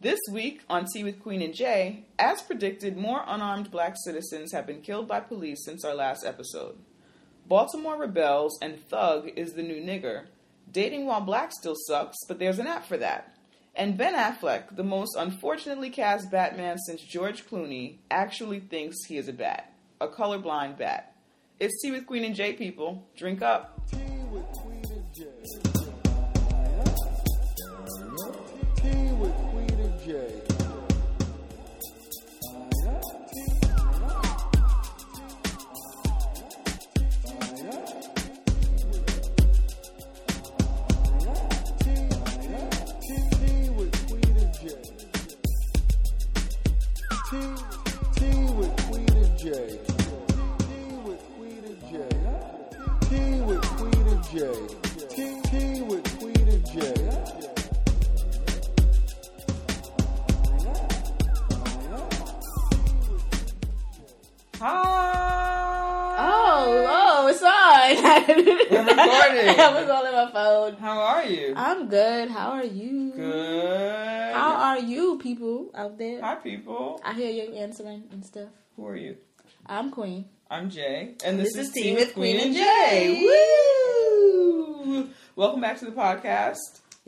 This week on Tea with Queen and Jay, as predicted, more unarmed black citizens have been killed by police since our last episode. Baltimore rebels and thug is the new nigger. Dating while black still sucks, but there's an app for that. And Ben Affleck, the most unfortunately cast Batman since George Clooney, actually thinks he is a bat. A colorblind bat. It's Tea with Queen and Jay, people. Drink up. Queen and We're recording. that was all in my phone. How are you? I'm good. How are you? Good. How are you, people out there? Hi, people. I hear you answering and stuff. Who are you? I'm Queen. I'm Jay, and this, This is is Tea with Queen and Jay. Woo! Welcome back to the podcast.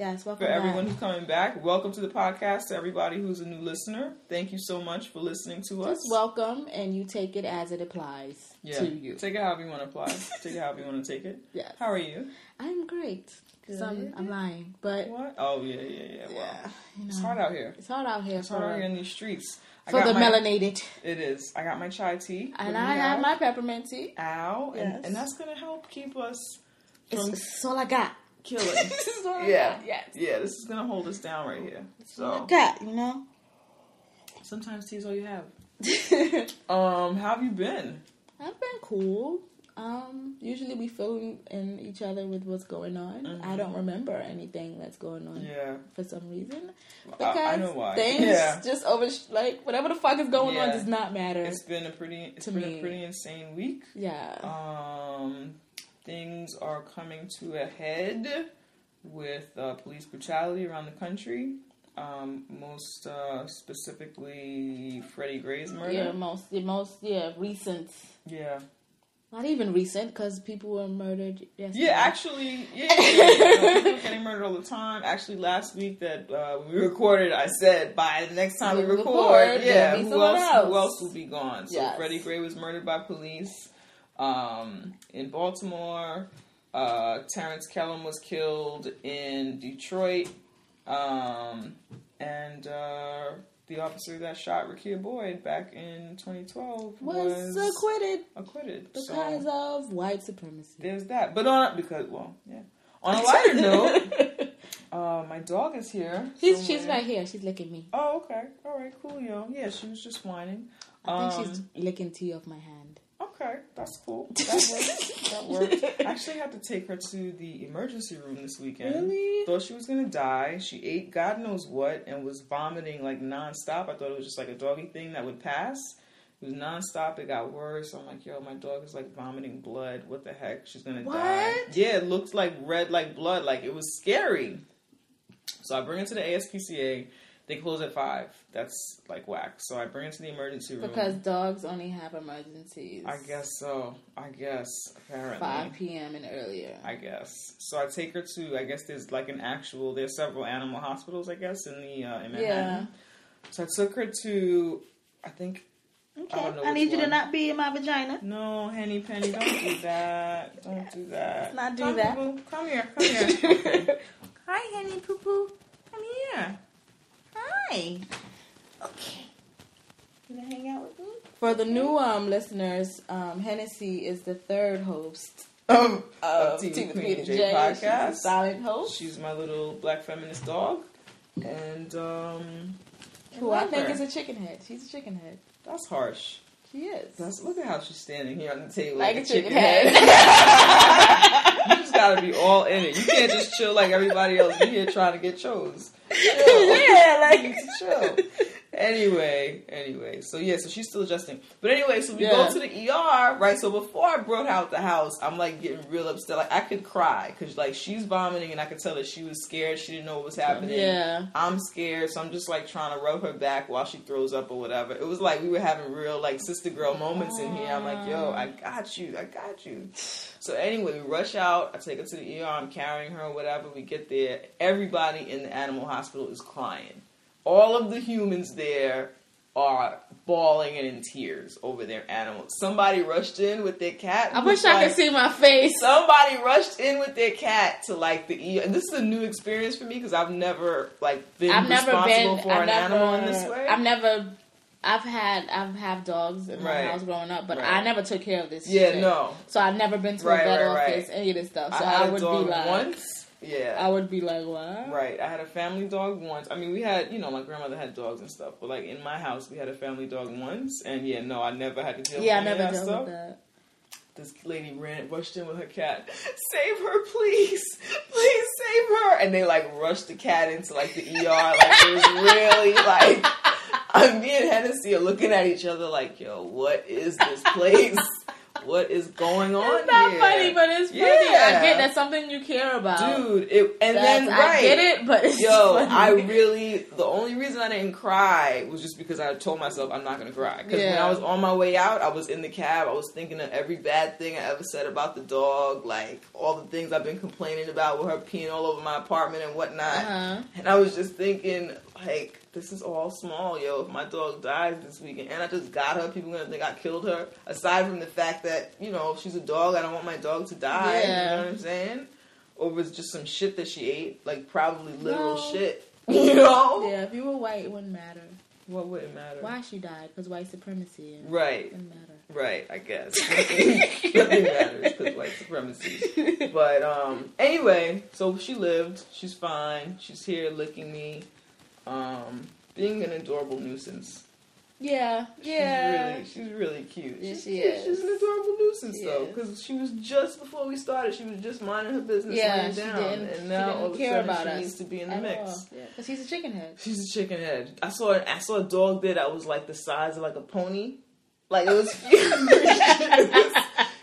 Yes, welcome For everyone back. who's coming back, welcome to the podcast. To everybody who's a new listener, thank you so much for listening to us. Just welcome, and you take it as it applies yeah, to you. take it however you want to apply. take it however you want to take it. Yes. How are you? I'm great. I'm, I'm lying, but What? Oh yeah, yeah, yeah. You know, it's hard out here. It's hard out here It's hard out here in these streets. I for the my- melanated. It is. I got my chai tea. And I have my peppermint tea. ow, Yes. and, and that's gonna help keep us It's, it's all I got. Killing. this is all I yeah, got. Yes. yeah. This is gonna hold us down right here. All So got, you know? sometimes tea is all you have. Um, how have you been? I've been cool. Um, usually we fill in each other with what's going on. Mhm. I don't remember anything that's going on Yeah, for some reason because I know why. things Yeah, just over like whatever the fuck is going on does not matter. it's been a pretty, it's To been me. a pretty insane week. yeah, Um, things are coming to a head with uh, police brutality around the country. Um, most uh, specifically, Freddie Gray's murder. yeah, most, the most, yeah, recent. Yeah. Not even recent because people were murdered yesterday. Yeah, actually, yeah, yeah, yeah. people are getting murdered all the time. Actually, last week that uh, we recorded, I said by the next time we We record, record, yeah, who someone else, who else. else will be gone? So Yes. Freddie Gray was murdered by police um, in Baltimore. Uh, Terrance Kellom was killed in Detroit, um, and uh, the officer that shot Rekia Boyd back in 2012 was, was, acquitted acquitted. because so, of white supremacy. there's that. But on because well, yeah. On a lighter note, uh, my dog is here. she's she's right here. She's licking me. Oh, okay. All right, cool, yo. Yeah, she was just whining. I think Um, she's licking tea off my hand. Okay, that's cool. That worked. that worked. I actually had to take her to the emergency room this weekend. Really? Thought she was gonna die. She ate God knows what and was vomiting like nonstop. I thought it was just like a doggy thing that would pass. It was nonstop. It got worse. I'm like, yo, my dog is like vomiting blood. What the heck? She's gonna die. What? Yeah, it looked like red, like blood. Like it was scary. So I bring her to the ASPCA. They close at five. That's like whack. So I bring it to the emergency room. Because dogs only have emergencies. I guess so. I guess apparently. 5 p.m. and earlier. I guess. So I take her to. I guess there's like an actual. There's several animal hospitals. I guess in the uh, in Manhattan. Yeah. So I took her to. I think. Okay. I don't know I, which need you to not be in my vagina. No, Henny Penny, don't do that. Don't do that. Let's not do come, that. Poo Poo. Come here. Come here. Okay. Hi, Henny Poo Poo. Come here. Hi. Okay. You gonna hang out with me? For the new um listeners, um, Hennessy is the third host Um, of TV Tea with Queen Queen and J podcast. She's a silent host. She's my little black feminist dog, and um, who I think her. is a chicken head. She's a chicken head. that's harsh. She is. That's look at how she's standing here on the table like, like, a chicken, head. you just gotta be all in it. You can't just chill like everybody else. You here trying to get chose. Chill. yeah, like chill. Anyway, anyway, so yeah, so she's still adjusting. But anyway, so we Yeah. go to the ER, right? So before I brought her out the house, I'm like getting real upset. Like I could cry because like she's vomiting, and I could tell that she was scared. She didn't know what was happening. Yeah. I'm scared, so I'm just like trying to rub her back while she throws up or whatever. It was like we were having real like sister girl moments in here. I'm like, yo, I got you, I got you. So anyway, we rush out. I take her to the ER. I'm carrying her, or whatever. We get there. Everybody in the animal hospital is crying. All of the humans there are bawling and in tears over their animals. Somebody rushed in with their cat. I wish was I could see my face. Somebody rushed in with their cat to like the. And this is a new experience for me because I've never like been I've never responsible been. for I've an never, animal in this way. I've never. I've had. I've had dogs in my Right. house growing up, but Right. I never took care of this. yeah, shit. no. So I've never been to a vet right, right. office, any of this stuff. So I I, would be like, once. Yeah. I would be like, what? Right, I had a family dog once. I mean, we had, you know, my grandmother had dogs and stuff, but like in my house, we had a family dog once, and yeah, no, I never had to deal Yeah, I with any never dealt stuff. with that. This lady ran, rushed in with her cat. Save her, please, please save her! And they like rushed the cat into like the ER. Like it was really like, I, me and Hennessy are looking at each other like, yo, what is this place? What is going on It's not here? funny, but it's funny. Yeah. I get that's something you care about. dude. It, and That's- then right, I get it, but it's Yo, funny. I really the only reason I didn't cry was just because I told myself I'm not gonna cry. Because when I was on my way out, I was in the cab. I was thinking of every bad thing I ever said about the dog, like all the things I've been complaining about with her peeing all over my apartment and whatnot. Uh-huh. And I was just thinking, like, this is all small, yo. If my dog dies this weekend, and I just got her, people gonna think I killed her. Aside from the fact that you know she's a dog, I don't want my dog to die. Yeah. You know what I'm saying? Or was just some shit that she ate, like probably literal No. shit. You know? Yeah, if you were white, it wouldn't matter. What would it matter? Why she died? Because white supremacy. Right. It wouldn't matter. Right, I guess. Nothing, nothing matters because white supremacy. But um, anyway, so she lived. She's fine. She's here licking me, um, being an adorable nuisance. Yeah, yeah. She's really, she's really cute. Yeah, she's, she is. She's an adorable nuisance She though, because she was just before we started. She was just minding her business, Yeah, down, and she now didn't all of a sudden she us needs to be in the At mix. all. Yeah, because he's a chicken head. She's a chicken head. I saw I saw a dog there that was like the size of like a pony. Like it was, it was-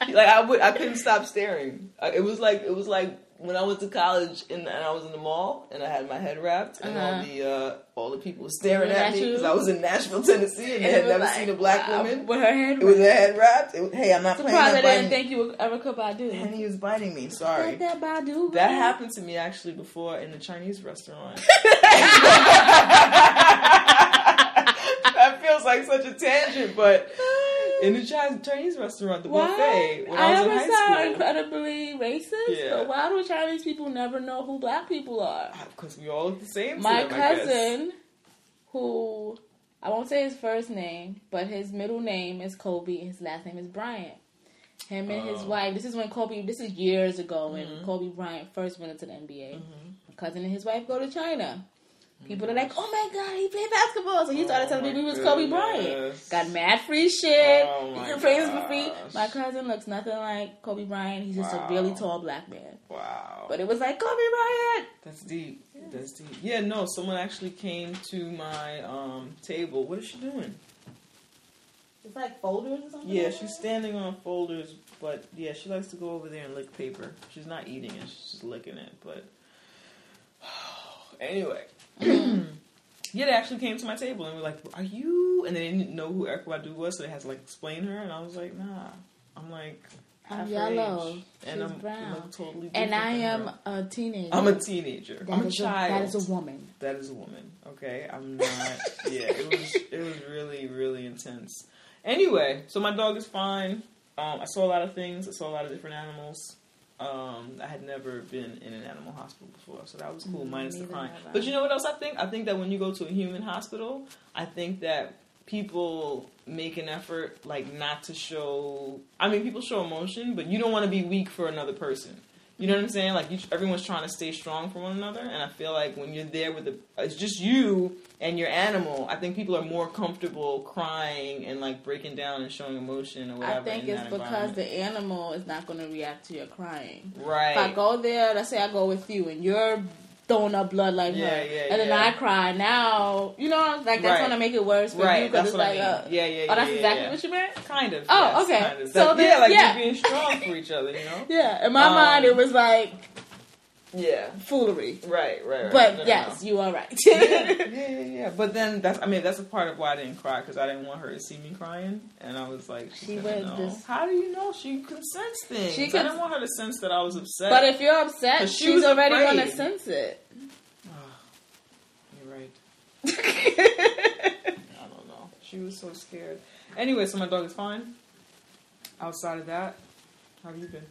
like I would I couldn't stop staring. Uh, It was like it was like when I went to college and, and I was in the mall and I had my head wrapped and all Uh-huh. the uh, all the people were staring at at me because I was in Nashville, Tennessee, and they had never like, seen a black wow, woman. with her head. It was a head wrapped. It hey, I'm not playing Surprised I that didn't think you ever could Badu. And he was biting me. Sorry. Let that Badu. That happened to me actually before in the Chinese restaurant. that feels like such a tangent, but in the Chi- Chinese restaurant, the Why? buffet, when I, I was in always sound school, incredibly racist, Yeah. but why do Chinese people never know who black people are? because we all look the same. My them, cousin, who I won't say his first name, but his middle name is Kobe and his last name is Bryant. Him and his Oh. wife. This is when Kobe. This is years ago when Mhm. Kobe Bryant first went into the NBA. Mhm. My cousin and his wife go to China. People are like, "Oh my god, he played basketball!" So he started Oh telling my people he was Kobe. Bryant. Got mad free shit. Oh my he can praise for free. My cousin looks nothing like Kobe Bryant. He's just Wow. a really tall black man. Wow, But it was like Kobe Bryant. that's deep. That's deep. Yeah, no, someone actually came to my um, table. What is she doing? It's like folders or something. Yeah, like she's that? standing on folders, but yeah, she likes to go over there and lick paper. She's not eating it; she's just licking it. But anyway, yeah, they actually came to my table and were like, "Are you?" And they didn't know who Erykah Badu was, so they had to like explain her. And I was like, "Nah." I'm like, I'm yellow. age, and She's I'm brown. totally. And I am a teenager. I'm a teenager. That I'm a child. that is a woman. That is a woman. Okay, I'm not. yeah, it was it was really really intense. Anyway, so my dog is fine. Um, I saw a lot of things. I saw a lot of different animals. Um, I had never been in an animal hospital before, so that was cool. Mm, minus the crime. But you know what else I think? I think that when you go to a human hospital, I think that people make an effort like not to show. I mean, people show emotion, but you don't want to be weak for another person. You know what I'm saying? Like you, everyone's trying to stay strong for one another, and I feel like when you're there with the, it's just you and your animal. I think people are more comfortable crying and like breaking down and showing emotion or whatever. I think in it's because the animal is not going to react to your crying. right. If I go there, let's say I go with you, and you're throwing up blood like Yeah, her, yeah, and then yeah. I cry. Now you know, like that's Right. gonna make it worse for you because it's what I like, mean. uh, yeah, yeah, yeah. oh, that's exactly what you meant. Kind of. Oh, yes, okay. Kind of. So That- then- yeah, like yeah. you're being strong for each other, you know? Yeah, in my Um, mind, it was like Yeah. foolery. Right, right, right. But No, yes, no. you are right. yeah, yeah, yeah, yeah. But then that's, I mean, that's a part of why I didn't cry because I didn't want her to see me crying, and I was like, She she would know. How do you know? She can sense things. She I didn't want her to sense that I was upset. but if you're upset she she's already afraid. gonna sense it. You're right. I don't know. She was so scared. Anyway, so my dog is fine. Outside of that, how have you been?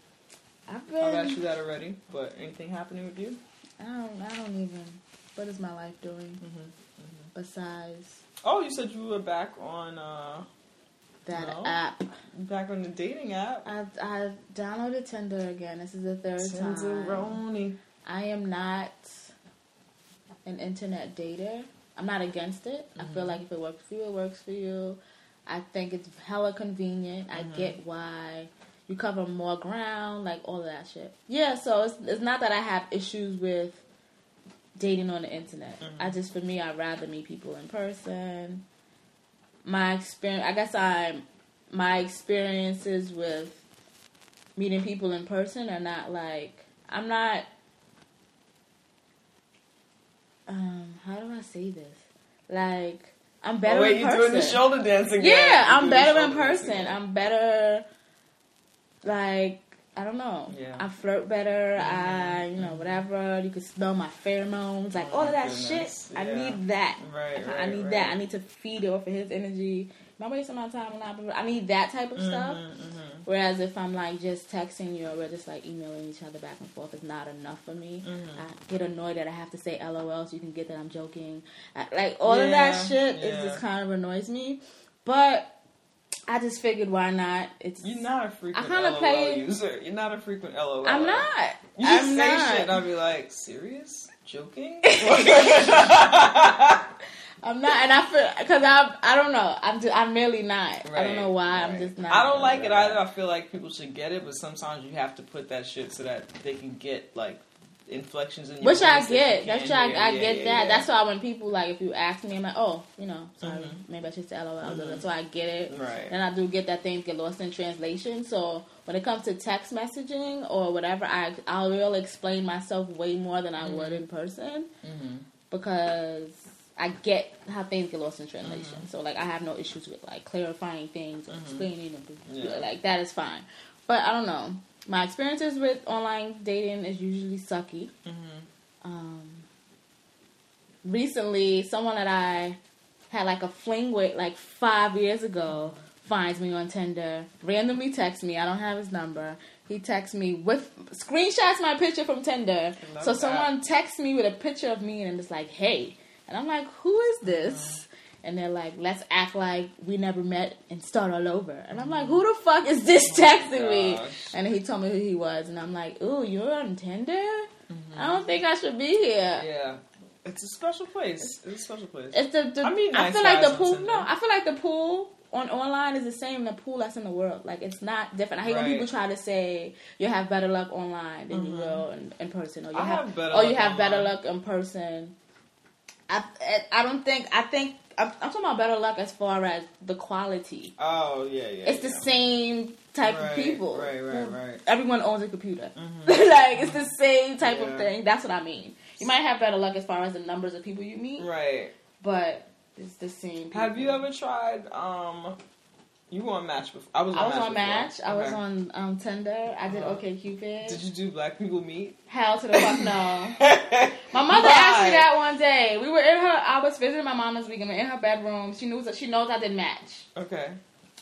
I've I've asked you that already, but anything happening with you? I don't. I don't even. What is my life doing Mm-hmm. besides Oh, you said you were back on uh that No. app? back on the dating app. I I downloaded Tinder again. This is the third time. Tinderoni. I am not an internet dater. I'm not against it. I feel Mhm. like if it works for you, it works for you. I think it's hella convenient. I Mhm. get why you cover more ground, like all of that shit. Yeah, so it's it's not that I have issues with dating on the internet. Mhm. I just for me, I'd rather meet people in person. My experience, I guess I'm my experiences with meeting people in person are not like I'm not. Um, how do I say this? Like I'm better oh, wait, in you're person. doing the shoulder dance again. Yeah, I'm better in person. I'm better. Like I don't know. Yeah. I flirt better. Mhm, I you know whatever. You can smell my pheromones. Like Oh all of that goodness, shit. I yeah. need that. Right, I right, need right. that. I need to feed it off of his energy. Am I wasting my time? I need that type of stuff. Mhm, mhm. Whereas if I'm like just texting you or we're just like emailing each other back and forth, it's not enough for me. Mhm. I get annoyed that I have to say LOL so you can get that I'm joking. I, like all of that shit, yeah. it just kind of annoys me. But I just figured why not? It's You're not a frequent I kinda LOL pay- user. You're not a frequent LOL. I'm not. You just I'm say not. shit, and I'll be like, serious? Joking? I'm not, and I feel because I I don't know. I'm just, I'm really not. I don't know why. I'm just not. I don't like it either. I feel like people should get it, but sometimes you have to put that shit so that they can get like inflections in your Which I get. That's why I, hear. I Yeah, get yeah, that. yeah. That's why when people like, if you ask me, I'm like, oh, you know, sorry, Mhm. maybe I should say LOL. Mhm. That's why I get it. Right. And I do get that things get lost in translation. So when it comes to text messaging or whatever, I I will really explain myself way more than I would in person Mhm. because I get how things get lost in translation. Mhm. So like I have no issues with like clarifying things or Mhm. explaining and Yeah. like that is fine. But I don't know. My experiences with online dating is usually sucky. Mhm. Um, recently, someone that I had like a fling with like five years ago finds me on Tinder, randomly texts me. I don't have his number. He texts me with screenshots my picture from Tinder. So that. someone texts me with a picture of me and it's like, "Hey," and I'm like, "Who is this?" And they're like, "Let's act like we never met and start all over." And I'm like, "Who the fuck is this texting me?" And he told me who he was, and I'm like, "Ooh, you're on Tinder? I don't think I should be here." Yeah. It's a special place. It's a special place. It's the, the I mean, I feel like the pool. No, I feel like the pool on online is the same the pool that's in the world. Like it's not different. I hate when people try to say you have better luck online than you Mhm. will in, in person, or you I have, have better or you have better luck in person. I I don't think I think I'm, I'm talking about better luck as far as the quality. oh, yeah, yeah. It's the same type Right, of people. Right, right, right. Everyone owns a computer. Mhm. like it's the same type Yeah. of thing. That's what I mean. You might have better luck as far as the numbers of people you meet, Right. but it's the same. People. Have you ever tried, um, you were on Match before? I was on I was Match on before. Match. I was on um, Tinder. I did Uh-huh. OkCupid. Did you do Black People Meet? Hell to the fuck no. My mother Why? asked me that one day. We were in her. I was visiting my mom this weekend. We in her bedroom. She knows that she knows I did Match. Okay.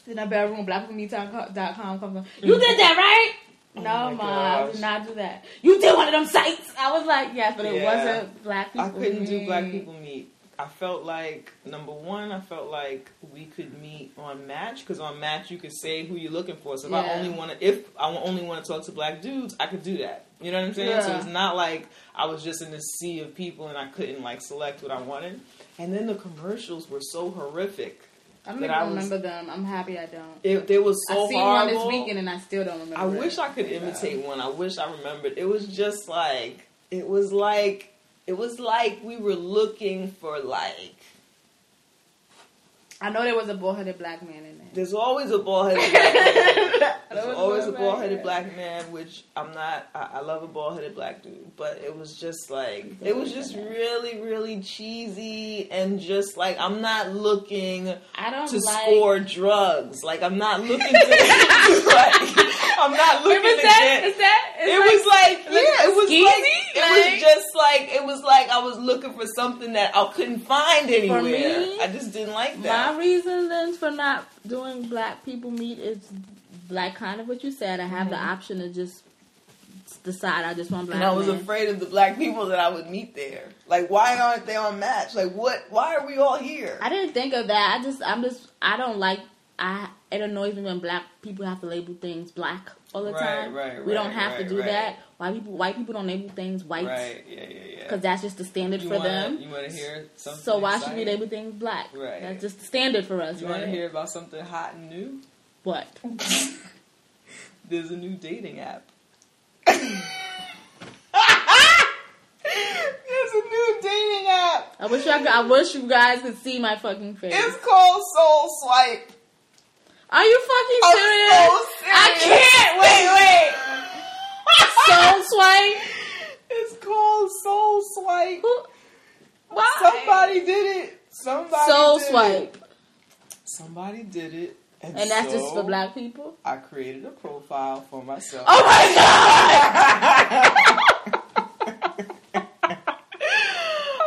In her bedroom, blackpeoplemeet.com comes on. You did that right? Oh no, my ma, I did not do that. You did one of them sites. I was like, yes, but it Yeah. wasn't Black people. I couldn't do Black People Meet. I felt like number one, I felt like we could meet on Match because on Match you could say who you're looking for. So if I only want to, if I only want to talk to black dudes, I could do that. You know what I'm saying? So it's not like I was just in this sea of people and I couldn't like select what I wanted. And then the commercials were so horrific. I don't even I was- remember them. I'm happy I don't. It, they was so I seen horrible. one this weekend and I still don't remember. I it. wish I could imitate one. I wish I remembered. It was just like it was like it was like we were looking for like I know there was a bullheaded black man in there. there's always a bald headed black man. There's always a bald headed black man, which I'm not. I, I love a bald headed black dude, but it was just like it was just really, really cheesy and just like I'm not looking I don't to like. score drugs. Like I'm not looking to. like, I'm not looking was to that? get. Is that? is It like- was like yeah, it was skeezy? like it was just like it was like I was looking for something that I couldn't find anywhere. me, I just didn't like that. My reason then for not doing black people meet is like kind of what you said. I have the option to just decide I just want black Mm-hmm. and I was men. afraid of the black people that I would meet there. Like, why aren't they on match? Like, what? Why are we all here? I didn't think of that. I just I'm just I don't like I it annoys me when black people have to label things black all the Right, time. right, we don't have to do that. White people white people don't label things white Right? Yeah, yeah, yeah. because that's just the standard you for wanna, them. You want to hear something? So why should we label things black? Right. That's just the standard for us, You right? want to hear about something hot and new? what? There's a new dating app. There's a new dating app. I wish I could, I wish you guys could see my fucking face. It's called Soul Swipe. Are you fucking I'm serious? so I can't. Wait, wait. Soul swipe. It's called Soul Swipe. Who? Why? Somebody did it. Somebody Soul did swipe. It. Somebody did it. And, And that's just for black people. I created a profile for myself. Oh my god!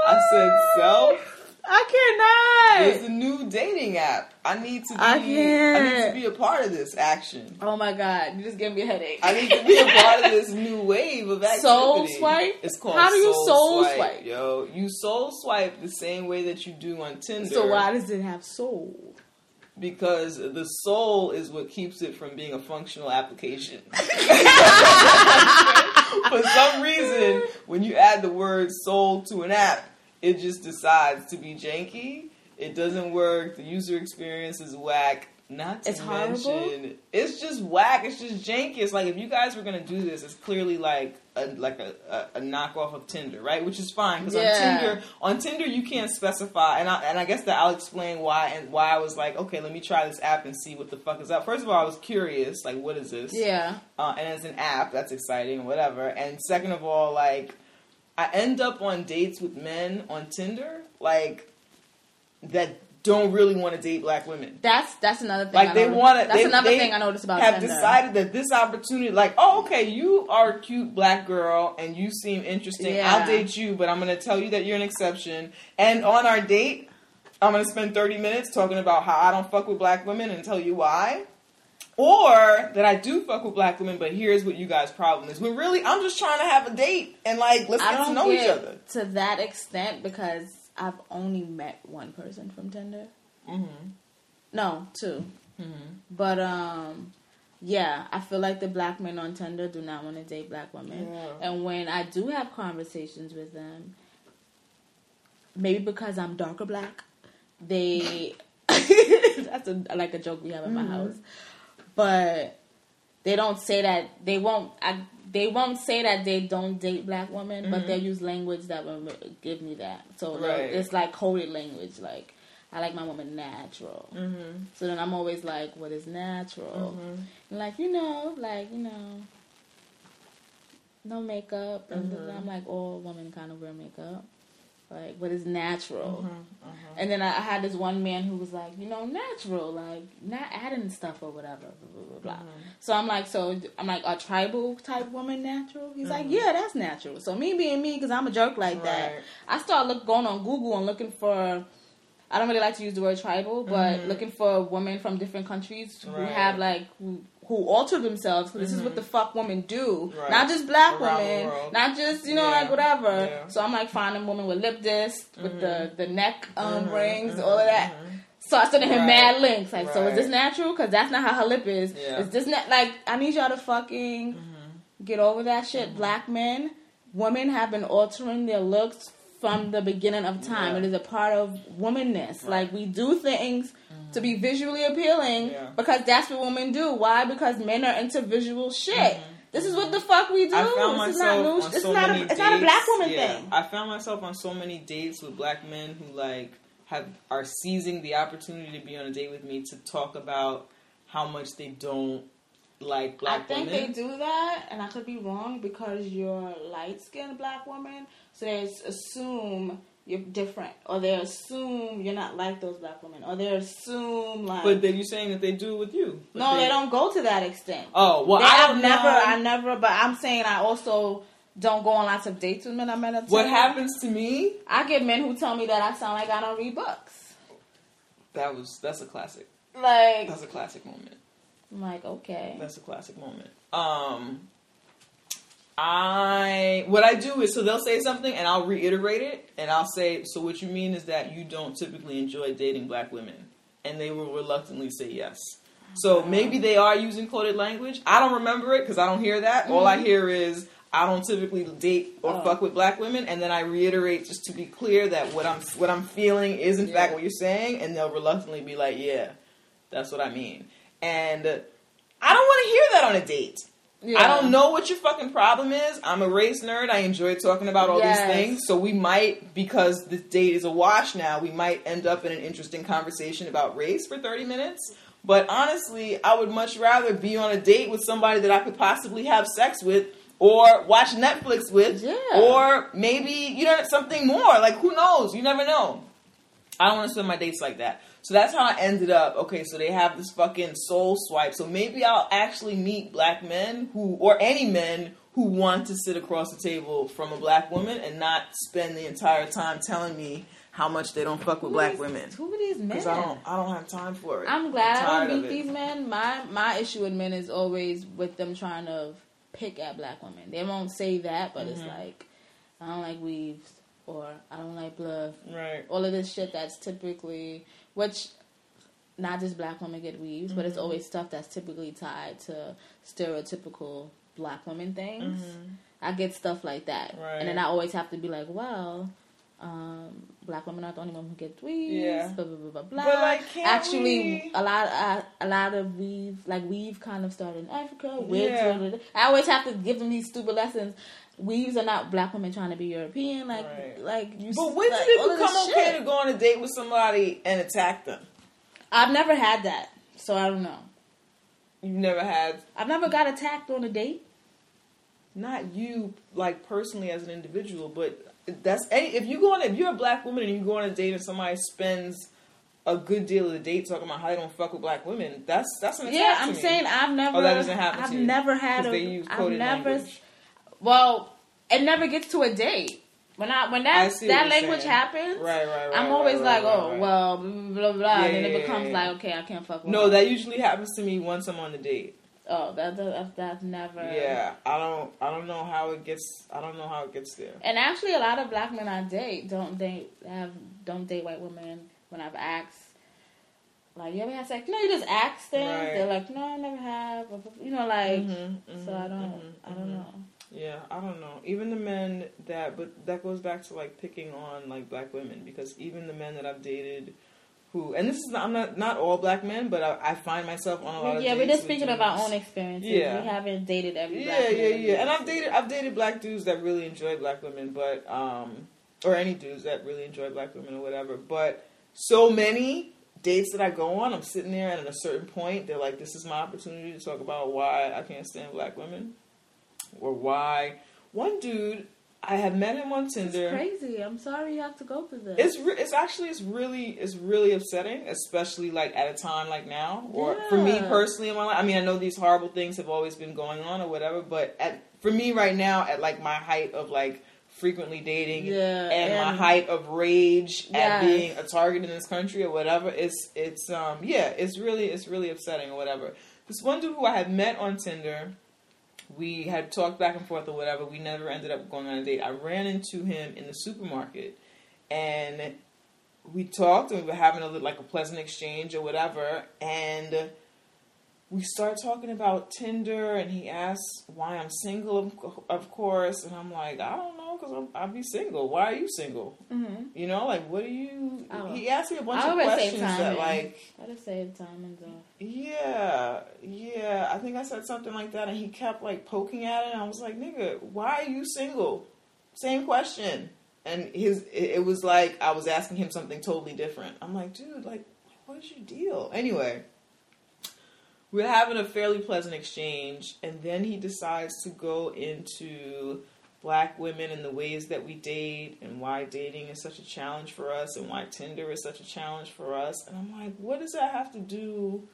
I said self. I There's cannot. a new dating app. I need to be. I I, need to be a part of this action. Oh my god! You just gave me a headache. I need to be a part of this new wave of activity. Soul swipe? It's called How do you soul, soul swipe, swipe? Yo, you soul swipe the same way that you do on Tinder. So why does it have soul? Because the soul is what keeps it from being a functional application. For some reason, when you add the word soul to an app, it just decides to be janky. It doesn't work. The user experience is whack. Not to It's mention, horrible? it's just whack. It's just janky. It's like if you guys were gonna do this, it's clearly like a like a, a, a knockoff of Tinder, right? Which is fine because Yeah. on Tinder, on Tinder you can't specify, and I and I guess that I'll explain why and why I was like, okay, let me try this app and see what the fuck is up. First of all, I was curious, like, what is this? Yeah. uh, and it's an app that's exciting, whatever. And second of all, like I end up on dates with men on Tinder, like that don't really want to date black women. That's that's another thing. Like I they want to. That's they, another they thing I noticed about Have decided that this opportunity, like, oh, okay, you are a cute black girl and you seem interesting. Yeah. I'll date you, but I'm going to tell you that you're an exception. And on our date, I'm going to spend 30 minutes talking about how I don't fuck with black women and tell you why. Or that I do fuck with black women, but here's what you guys' problem is. When really, I'm just trying to have a date and like let's I get to know each other. to that extent because I've only met one person from Tinder. Mm-hmm. No, 2 Mm-hmm. But um, yeah, I feel like the black men on Tinder do not want to date black women, Yeah. and when I do have conversations with them, maybe because I'm darker black, they that's a, like a joke we have in my Mm-hmm. house, but they don't say that they won't. I, they won't say that they don't date black women, but they use language that will give me that. So they'll- Mm-hmm. It's like coded language, like. I like my woman natural. Mm-hmm. So then I'm always like, what is natural? Mm-hmm. Like, you know, like, you know, no makeup. And Mm-hmm. I'm like, all women kind of wear makeup. Like, what is natural? Mm-hmm. And then I, I had this one man who was like, you know, natural, like, not adding stuff or whatever, blah, blah, blah, blah. Mm-hmm. So I'm like, so I'm like, a tribal type woman natural? He's Mm-hmm. like, yeah, that's natural. So me being me, because I'm a jerk like that, I start look going on Google and looking for. I don't really like to use the word tribal, but looking for women from different countries who Mm-hmm. Right. have like who, who alter themselves. this is what the fuck women do, Right. not just black Around women, not just you know Yeah. like whatever. Yeah. Mm-hmm. So I'm like finding women with lip disc, with the the neck um, rings, all of that. So I sending him Right. mad links. Like, so is this natural? Because that's not how her lip is. Yeah. Mm-hmm. Is this not like I need y'all to fucking get over that shit? Black men, women have been altering their looks from the beginning of time. It is a part of womanness. Like we do things to be visually appealing Yeah. because that's what women do. Why? Because men are into visual shit. Mm-hmm. This is what the fuck we do. I found this is not new. on This so not many a. It's not a black woman yeah, thing. I found myself on so many dates with black men who like have are seizing the opportunity to be on a date with me to talk about how much they don't like black women. I think women. they do that, and I could be wrong because you're light skinned black woman, so they assume you're different, or they assume you're not like those black women, or they assume like. But then you're saying that they do with you. No, they don't go to that extent. Oh well, They- I've never. I never, but I'm saying I also don't go on lots of dates with men I met at what happens to me? I get men who tell me that I sound like I don't read books. That was that's a classic. Like, That's a classic moment. I'm like, okay. That's a classic moment. Um, I what I do is so they'll say something and I'll reiterate it and I'll say so what you mean is that you don't typically enjoy dating black women and they will reluctantly say yes. So ah. maybe they are using coded language. I don't remember it because I don't hear that. All I mm-hmm. hear is I don't typically date or Oh. fuck with black women, and then I reiterate just to be clear that what I'm what I'm feeling is in fact what you're saying, and they'll reluctantly be like, "Yeah, that's what I mean." And I don't want to hear that on a date. Yeah. I don't know what your fucking problem is. I'm a race nerd. I enjoy talking about all Yes. these things. So we might, because this date is a wash now, we might end up in an interesting conversation about race for 30 minutes. But honestly, I would much rather be on a date with somebody that I could possibly have sex with or watch Netflix with Yeah. or maybe, you know, something more. Like, who knows? You never know. I don't want to spend my dates like that. So that's how I ended up. Okay, so they have this fucking soul swipe. So maybe I'll actually meet black men who, or any men who want to sit across the table from a black woman and not spend the entire time telling me how much they don't fuck with Who black is- women. Who are these men? Because I don't, I don't have time for it. I'm glad I tired don't of meet these men. My my issue with men is always with them trying to pick at black women. They won't say that, but it's Mm-hmm. like I don't like weaves or I don't like bluff. Right. All of this shit that's typically which not just black women get weaves, but Mm-hmm. it's always stuff that's typically tied to stereotypical black women things. I get stuff like that, Mm-hmm. Right. and then I always have to be like, well. Um, black women are the only one who get weaves. Yeah. Blah blah blah blah blah. But, like, Actually, we- a lot, uh, a lot of weave, like weave, kind of started in Africa. Yeah. I always have to give them these stupid lessons. Weaves are not black women trying to be European. Like, Right. like you. But when like, did it become okay shit. to go on a date with somebody and attack them? I've never had that, so I don't know. You've never had I've never got attacked on a date. not you like personally as an individual, but that's any if you go on if you're a black woman and you go on a date and somebody spends a good deal of the date talking about how they don't fuck with black women, that's that's an Yeah, I'm saying I've never. Oh, that doesn't happen I've never had a. they use I've never. language. Well, it never gets to a date. When I when that what that language saying. happens, Right, right, right. I'm always like, oh well, blah blah blah, Yeah, and then it becomes yeah, like, okay, I can't fuck with. No, her. that usually happens to me once I'm on the date. Oh, that, that that's never. Yeah, I don't I don't know how it gets I don't know how it gets there. And actually, a lot of black men I date don't date have don't date white women. When I've asked, like, you ever had sex? No, you just ask them. Right. They're like, no, I never have. You know, like, Mhm, so mhm, I don't, mhm, I don't know. Yeah, I don't know. Even the men that, but that goes back to like picking on like black women because even the men that I've dated, who, and this is not, I'm not not all black men, but I, I find myself on a lot of yeah, we're just speaking of our own experiences. Yeah. We haven't dated every Yeah, black yeah, yeah. And I've dated I've dated black dudes that really enjoy black women, but um, or any dudes that really enjoy black women or whatever. But so many dates that I go on, I'm sitting there, and at a certain point, they're like, "This is my opportunity to talk about why I can't stand black women, or why." One dude, I have met him on Tinder. It's crazy. I'm sorry you have to go through this. It's re- it's actually it's really it's really upsetting, especially like at a time like now, or for me personally in my life. I mean, I know these horrible things have always been going on or whatever, but at for me right now, at like my height of like frequently dating Yeah, and, my height of rage at being a target in this country or whatever, it's it's um yeah, it's really it's really upsetting or whatever. This one dude who I had met on Tinder we had talked back and forth or whatever. We never ended up going on a date. I ran into him in the supermarket, and we talked, and we were having a like a pleasant exchange or whatever. And we start talking about Tinder, and he asks why I'm single, of, of course. And I'm like, I don't because I'll be single. Why are you single? Mm-hmm. You know, like what do you? Oh. He asked me a bunch of questions that, like, I just say time and stuff. yeah, yeah. I think I said something like that, and he kept like poking at it. And I was like, nigga, why are you single? Same question. And his, it, it was like I was asking him something totally different. I'm like, dude, like, what is your deal? Anyway, we're having a fairly pleasant exchange, and then he decides to go into black women and the ways that we date and why dating is such a challenge for us and why Tinder is such a challenge for us. And I'm like, what does that have to do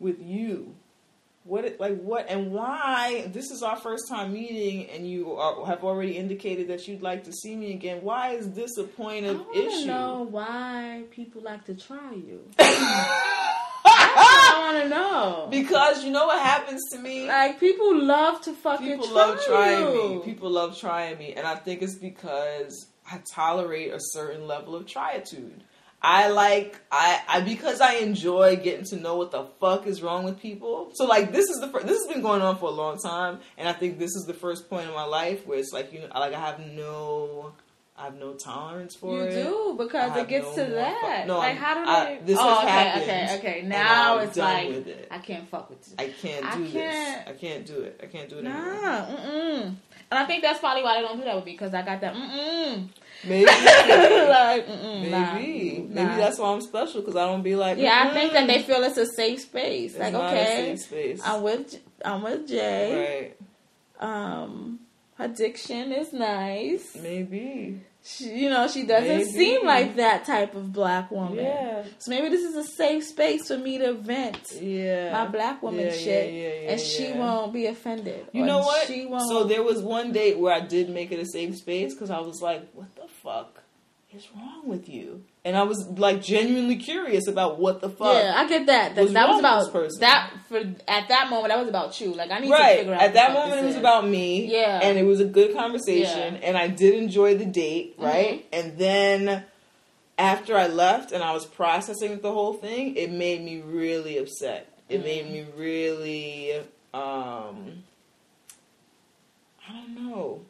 with you? What it, like what and why? This is our first time meeting, and you are, have already indicated that you'd like to see me again. Why is this a point of to issue? know why people like to try you. I want to know. because you know what happens to me. Like people love to fucking People try love trying you. me. People love trying me, and I think it's because I tolerate a certain level of triatude. I like I, I because I enjoy getting to know what the fuck is wrong with people. So like this is the first, this has been going on for a long time, and I think this is the first point in my life where it's like you know like I have no I have no tolerance for You it. You do because it gets no to that. no, like how do I- they? this oh, has okay, happened, okay, okay. Now it's like it. I can't fuck with you. I can't I do can't- this. I can't do it. I can't do it anymore. Nah, mm-mm. And I think that's probably why they don't do that with me because I got that mm-mm. Maybe. like, mm-mm, Maybe. nah, Maybe nah. that's why I'm special because I don't be like. Yeah, I think that they feel it's a safe space. It's like, okay, safe space. I'm with I'm with Jay. right. Um, her diction is nice. Maybe. She, you know, she doesn't Maybe. seem like that type of black woman. Yeah. So maybe this is a safe space for me to vent Yeah. my black woman Yeah, shit, yeah, yeah, yeah, and she won't be offended. You know what? She won't. So there was one date where I did make it a safe space because I was like, "What the fuck is wrong with you?" And I was like genuinely curious about what the fuck. yeah, I get that. That, was that was about person? that for at that moment. That was about you. Like I need to figure out At that moment, it was about me. Yeah. And it was a good conversation. Yeah. And I did enjoy the date, right? Mm-hmm. And then after I left and I was processing the whole thing, it made me really upset. It Mm-hmm. made me really, um, I don't know.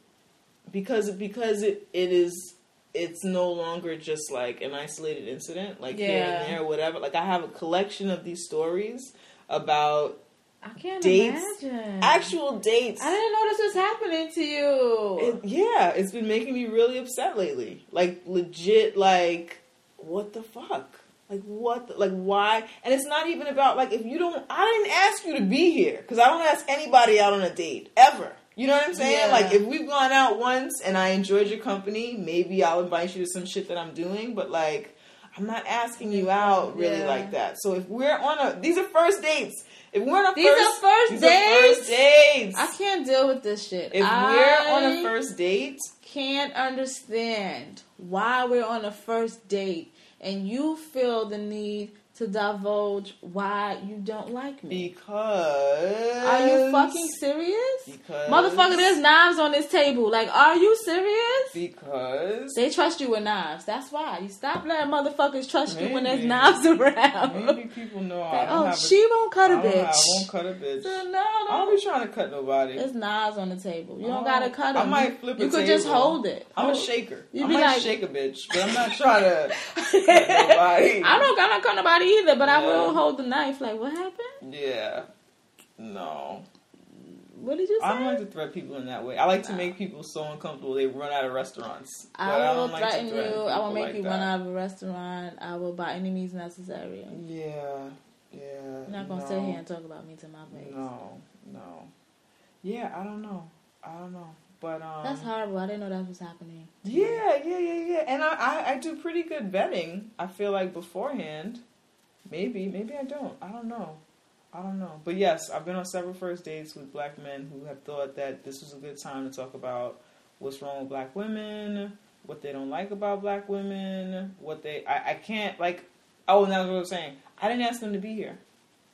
Because, because it, it is, it's no longer just like an isolated incident, like here Yeah. and there or whatever. Like I have a collection of these stories about I can't dates- imagine. actual dates. I didn't know this was happening to you. It, yeah, it's been making me really upset lately. Like legit, like what the fuck? Like what? The, like why? And it's not even about like if you don't. I didn't ask you to be here because I don't ask anybody out on a date ever. You know what I'm saying? Yeah. Like if we've gone out once and I enjoyed your company, maybe I'll invite you to some shit that I'm doing. But like. I'm not asking you out really Yeah. like that. So if we're on a, these are first dates. If we're on a These are first, first these dates? are first dates. I can't deal with this shit. If I we're on a first date, can't understand why we're on a first date and you feel the need to divulge why you don't like me. because Are you fucking serious? Because Motherfucker, there's knives on this table. Like, are you serious? because They trust you with knives. That's why. You stop letting motherfuckers trust you when there's knives around. maybe people know I Like, oh, she won't cut a, I bitch. I won't cut a bitch. So, I no, don't be trying to cut nobody. There's knives on the table. You don't Oh, gotta cut I might flip You a could just hold it. I'm a shaker. You I be might like- shake a bitch, but I'm not trying to cut nobody. I don't. I'm not cut nobody either, but I will hold the knife. Like, what happened? Yeah. No. What did you say? I don't like to threat people in that way. I like to make people so uncomfortable they run out of restaurants. I will don't like to threaten you. I will make like you that. run out of a restaurant. I will by any means necessary. Yeah. Yeah. You're not gonna no. sit here and talk about me to my face. No, no. Yeah, I don't know. I don't know. But um That's horrible. I didn't know that was happening. Yeah, yeah, yeah, yeah. And I, I, I do pretty good vetting, I feel like beforehand. Maybe, maybe I don't. I don't know. I don't know. But yes, I've been on several first dates with black men who have thought that this was a good time to talk about what's wrong with black women, what they don't like about black women, what they I, I can't like oh and that's what I was saying. I didn't ask them to be here.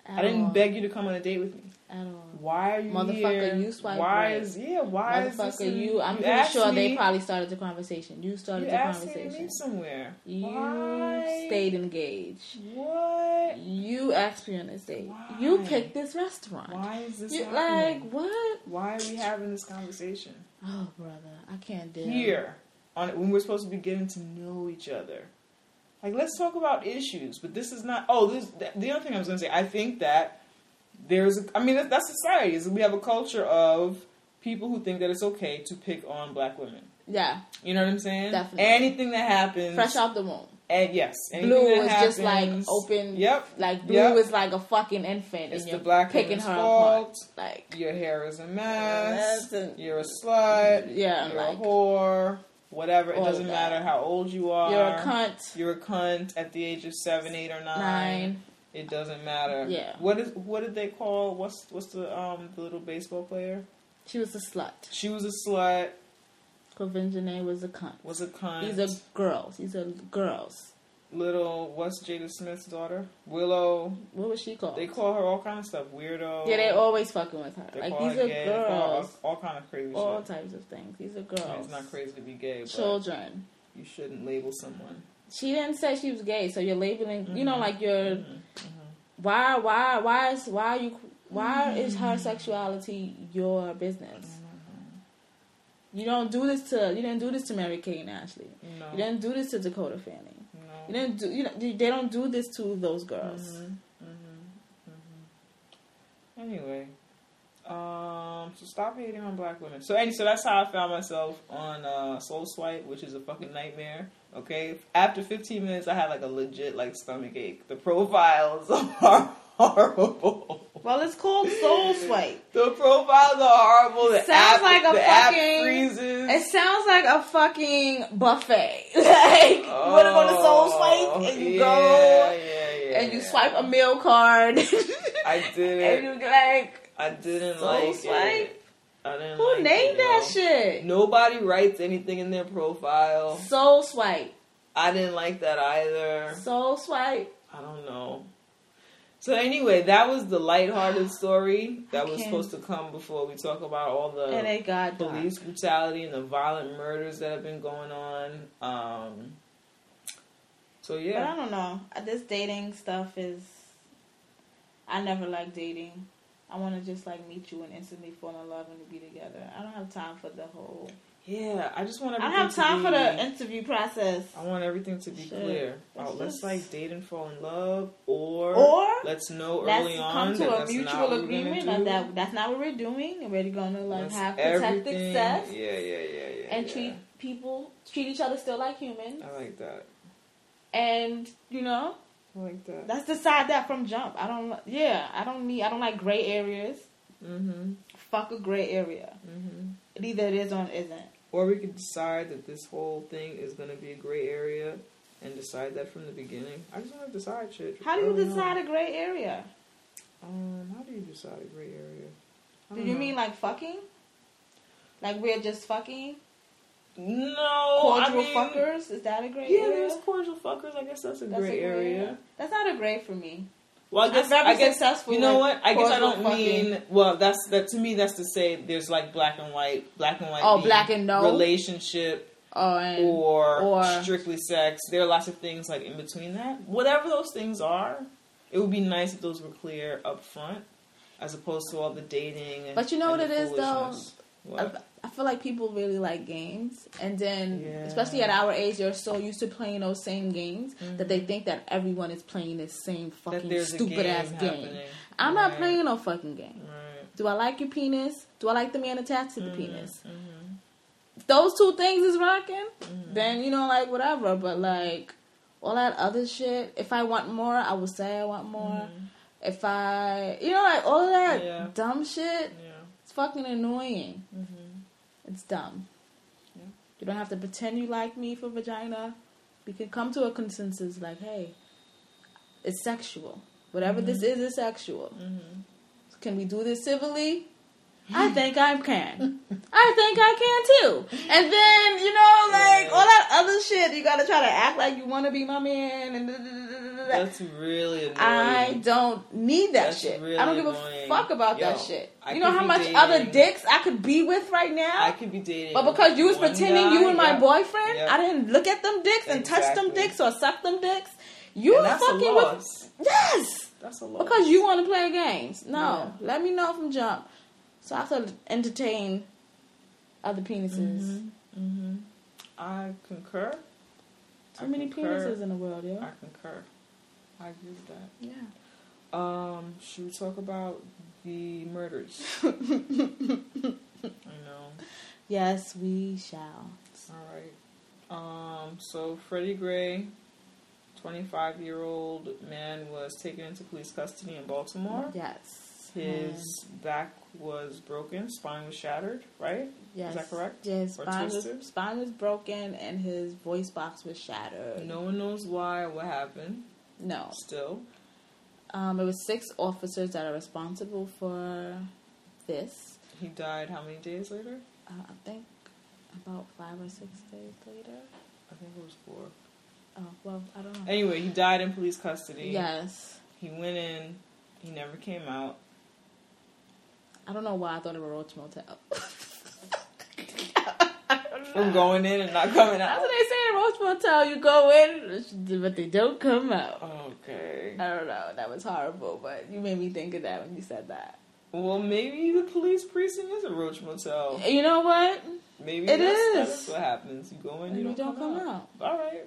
At I didn't all. beg you to come on a date with me. at all. Why are you Motherfucker, here? you swipe Why right. is yeah? Why is? Motherfucker, you. I'm you pretty sure they probably started the conversation. You started You the asked me to conversation. meet somewhere. You Why? stayed engaged. What? You asked me on this date. Why? You picked this restaurant. Why is this You, happening? like what? Why are we having this conversation? Oh, brother, I can't deal. here on when we're supposed to be getting to know each other. Like, let's talk about issues. But this is not. Oh, this the other thing I was going to say. I think that there's. A, I mean, that- that's society. Is we have a culture of people who think that it's okay to pick on black women. Yeah, You know what I'm saying? Definitely. Anything that happens, fresh out the womb. And yes, Blue is happens, just like open. Yep. Like blue Yep. is like a fucking infant, It's and the you're black picking her fault. apart. Like Your hair is a mess. And- You're a slut. Yeah, You're like- a whore. Whatever. It doesn't matter how old you are. you're a cunt. You're a cunt at the age of seven, eight, or nine. Nine. It doesn't matter. Yeah. What is what did they call what's what's the um the little baseball player? She was a slut. She was a slut. Kevin was a cunt. Was a cunt. These are girls. These are girls. little what's Jada Smith's daughter? Willow. What was she called? They call her all kind of stuff. Weirdo. yeah, they always fucking with her. They like these are gay. They call her girls. all, all kind of crazy All shit. types of things. These are I mean, girls. it's not crazy to be gay, but Children. you shouldn't label someone. She didn't say she was gay, so you're labeling. You know, Mhm. like you're. Mm-hmm. Mm-hmm. Why? Why? Why is? Why are you? Why mm-hmm. is her sexuality your business? You don't do this to. You didn't do this to Mary Kate and Ashley. No. You didn't do this to Dakota Fanning. no. You didn't do. You know, they don't do this to those girls. Mhm, mhm, mhm. Anyway, um, so stop hating on black women. So, and so that's how I found myself on uh, Soul Swipe, which is a fucking nightmare. Okay, after 15 minutes, I had like a legit like stomach ache. The profiles are horrible. Well, it's called Soul Swipe. The profiles are horrible. The Sounds app, like a fucking- freezes. It sounds like a fucking buffet. like you want to go to Soul oh, Swipe and you Oh, yeah, go yeah, yeah, and you swipe a meal card. I did and you like I didn't Soul like Swipe? it. I didn't who like named it, that shit? Nobody writes anything in their profile. Soul Swipe. I didn't like that either. Soul Swipe. I don't know. So anyway, that was the lighthearted story that was supposed to come before we talk about all the got dark. police brutality and the violent murders that have been going on. Um, so But I don't know. This dating stuff is. I never like dating. I want to just like meet you and instantly fall in love and be together. I don't have time for the whole. Yeah. I just want to I don't have time to for the interview process. I want everything to be Shit. clear. Let's Oh, let's like date and fall in love, or Or let's know early let's early come to a mutual what we're gonna agreement that, that that's not what we're doing, we're gonna like Let's have protected everything- sex Yeah, yeah, yeah, yeah. and yeah. treat people treat each other still like humans, I like that. and you know I like that. let's decide that from jump. I don't. Yeah, I don't need. I don't like gray areas. Mm-hmm. Fuck a gray area. Mm-hmm. It either it is or it isn't. Or we could decide that this whole thing is going to be a gray area and decide that from the beginning. I just want to decide shit. How do you decide on. a gray area? Um, how do you decide a gray area? Do you know. mean like fucking? Like we're just fucking? no? Cordial I mean, fuckers? Is that a gray Yeah, area? Yeah, there's cordial fuckers. I guess that's a That's a gray area. That's not a gray for me. Well, I guess I guess successful you know with what? I guess I don't mean. Well, that's that to me. That's to say there's like black and white, black and white. Oh, black and no? relationship Oh, and or, or- strictly sex. There are lots of things like in between that. Whatever those things are, it would be nice if those were clear up front, as opposed to all the dating. And, But you know what it is, though? What? I, feel like people really like games, and then Yeah. especially at our age, they're so used to playing those same games that Mm-hmm. they think that everyone is playing this same fucking stupid game ass game. happening. I'm not playing no fucking game. Right. Do I like your penis? Do I like the man attached to the Mhm, penis? mhm, If those two things is rocking, mhm. then you know, like whatever. But like all that other shit, if I want more, I will say I want more. Mhm. If I, you know, like all that Yeah. dumb shit, Yeah. it's fucking annoying. It's dumb. Yeah. You don't have to pretend you like me for vagina. We can come to a consensus like, hey, it's sexual. Whatever this is, is sexual. Mhm. Can we do this civilly? I think I can. I think I can too. And then, you know, like all that other shit, you gotta try to act like you wanna be my man and da, da, da. That's really annoying. I don't need that That's shit. really I don't give annoying. a fuck about Yo, that shit. I you know how much dating- other dicks I could be with right now? I could be dating. But because you was pretending guy, you were my yeah. boyfriend, Yeah. I didn't look at them dicks and touch them dicks or suck them dicks. You And were that's a fucking with yes, That's a loss. because you want to play games. No, Yeah. let me know from jump, so I to entertain other penises. Mm-hmm. I concur. Too many concur. penises in the world, yo. I concur. I agree with that. Yeah. Um, should we talk about the murders? I know. Yes, we shall. All right. Um, so Freddie Gray, 25 year old man, was taken into police custody in Baltimore. Yes. His back was broken, spine was shattered, right? Yes. Is that correct? Yes. Or Spine was, spine was broken and his voice box was shattered. No one knows why or what happened. No. Still, Um, it was six officers that are responsible for this. he died how many days later? Uh, I think about five or six days later. I think it was four. Oh well, I don't know. Anyway, he died in police custody. Yes. He went in. He never came out. I don't know why I thought it was Roach Motel. From going in and not coming out. That's what they say in Roach Motel. You go in, but they don't come out. Okay. I don't know. That was horrible, but you made me think of that when you said that. Well, maybe the police precinct is a roach motel. You know what? Maybe It that's, is. that's what happens. You go in, you And don't, come, out. All right.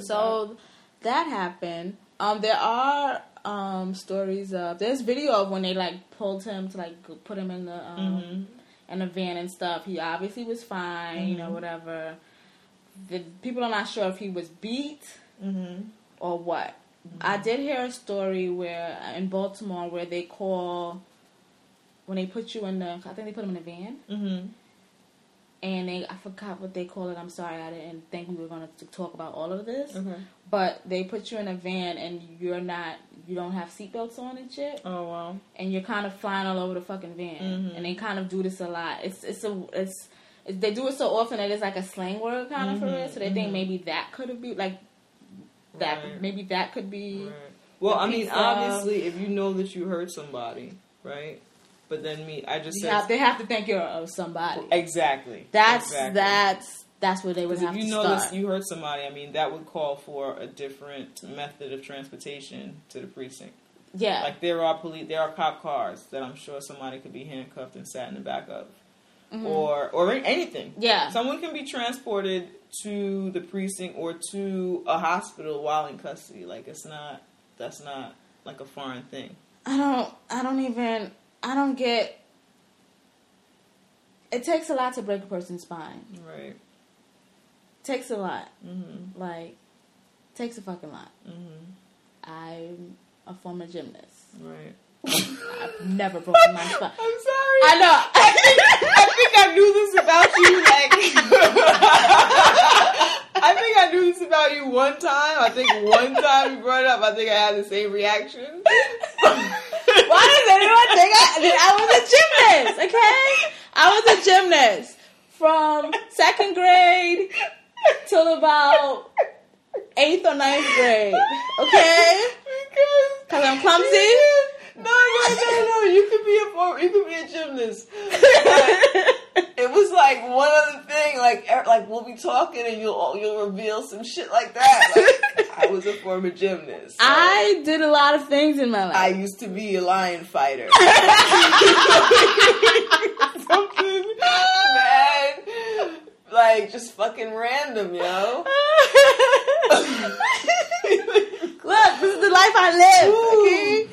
So that happened. Um, there are um stories of there's video of when they like pulled him to like put him in the um Mhm. In the van and stuff. He obviously was fine, you know, Mhm. whatever. The people are not sure if he was beat Mhm. or what. I did hear a story where in Baltimore where they call when they put you in the I think they put him in a van Mhm. And they I forgot what they call it. I'm sorry, I didn't think we were going to talk about all of this. Okay. But they put you in a van and you're not you don't have seatbelts on and shit Oh wow. and you're kind of flying all over the fucking van. Mhm. And they kind of do this a lot. It's it's a it's, it's they do it so often that it's like a slang word kind of for Mhm, it. So they think mhm. maybe that could have been like that Right. maybe that could be Right. Well, I mean, piece of- obviously, if you know that you hurt somebody, right? But then me, I just you said have, they have to think you're of somebody. exactly. That's exactly. that's that's where they would have if you to know start. that you heard somebody, I mean, that would call for a different method of transportation to the precinct. yeah. Like there are police, there are cop cars that I'm sure somebody could be handcuffed and sat in the back of, Mhm. or or anything. yeah. Someone can be transported to the precinct or to a hospital while in custody. Like it's not, that's not like a foreign thing. I don't I don't even I don't get it takes a lot to break a person's spine. Right. takes a lot. Mhm. Like takes a fucking lot. Mhm. I'm a former gymnast. Right. I've never broken my spine. I'm sorry. I know. I think I knew this about you. Like, I think I knew this about you one time. I think one time you brought it up. I think I had the same reaction. Why does anyone think I, that I was a gymnast? Okay, I was a gymnast from second grade till about eighth or ninth grade. Okay, Because because I'm clumsy. No, no, no, no. You could be a you could be a gymnast. But it was like one other thing. Like, er- like we'll be talking and you'll you'll reveal some shit like that. Like, I was a former gymnast. so I did a lot of things in my life. I used to be a lion fighter. Something mad, like just fucking random, yo. Look, this is the life I live. Ooh. Okay,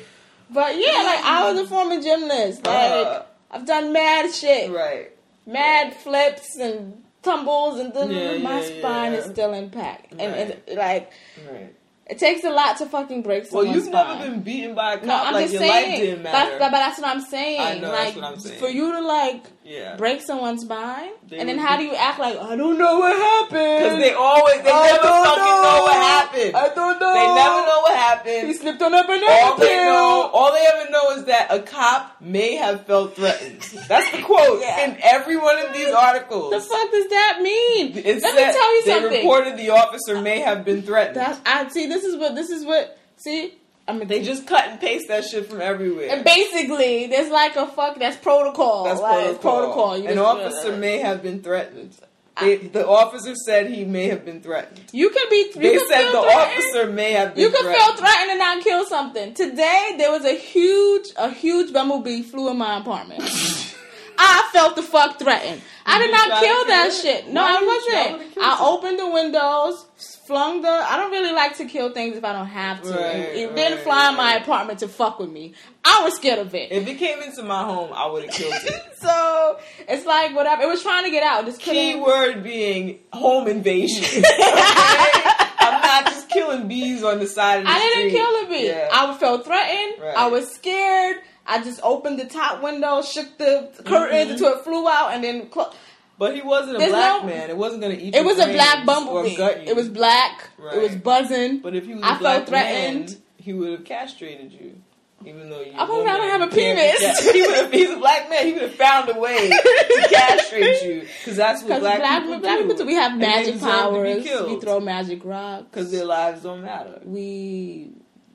but yeah, like I was a former gymnast. Like Uh. I've done mad shit. right. mad flips and tumbles and then Yeah, my yeah, spine yeah. is still intact. And Right. it's like Right. it takes a lot to fucking break Well, you've spine. never been beaten by a cop no, I'm like just your saying. life didn't That's, matter. but that's what I'm saying. I know, like that's what I'm saying. for you to like yeah. break someone's mind, They and then how do you act like I don't know what happened? Because they always, they I never fucking know. what happened. I don't know. They never know what happened. He slipped on a banana All they peel. know, all they ever know is that a cop may have felt threatened. That's the quote Yeah. in every one of these articles. The fuck does that mean? It Let me tell you they something. reported the officer may have been threatened. That's I see. This is what this is what see. I mean, they just cut and paste that shit from everywhere. And basically, there's like a fuck that's protocol. That's like, protocol. protocol. An officer may have been threatened. They, the officer said he may have been threatened. You can be. You They said the officer may have been You can threatened. feel threatened and not kill something. Today there was a huge, a huge bumblebee flew in my apartment. I felt the fuck threatened. I Did not kill that it? shit. No, Why I did you try to wasn't. I opened the windows, flung the. I don't really like to kill things if I don't have to. Right, it it right, didn't fly in my apartment to fuck with me. I was scared of it. If it came into my home, I would have killed it. so it's like whatever. It was trying to get out. Just couldn't. Keyword being home invasion. Okay? I'm not just killing bees on the side of the street. I didn't kill a bee. Yeah. I felt threatened. Right. I was scared. I just opened the top window, shook the curtains Mhm. until it flew out, and then but he wasn't a There's black no- man. It wasn't going to eat it was a black bumblebee. It was black. It was buzzing. But if he was a I felt threatened. man, he would have castrated you. Even though you, I probably don't have a penis. he would have. He's a black man. He would have found a way to castrate you because that's what black, black, people black do. people, do. we have magic deserve to be powers. We throw magic rocks. because their lives don't matter. we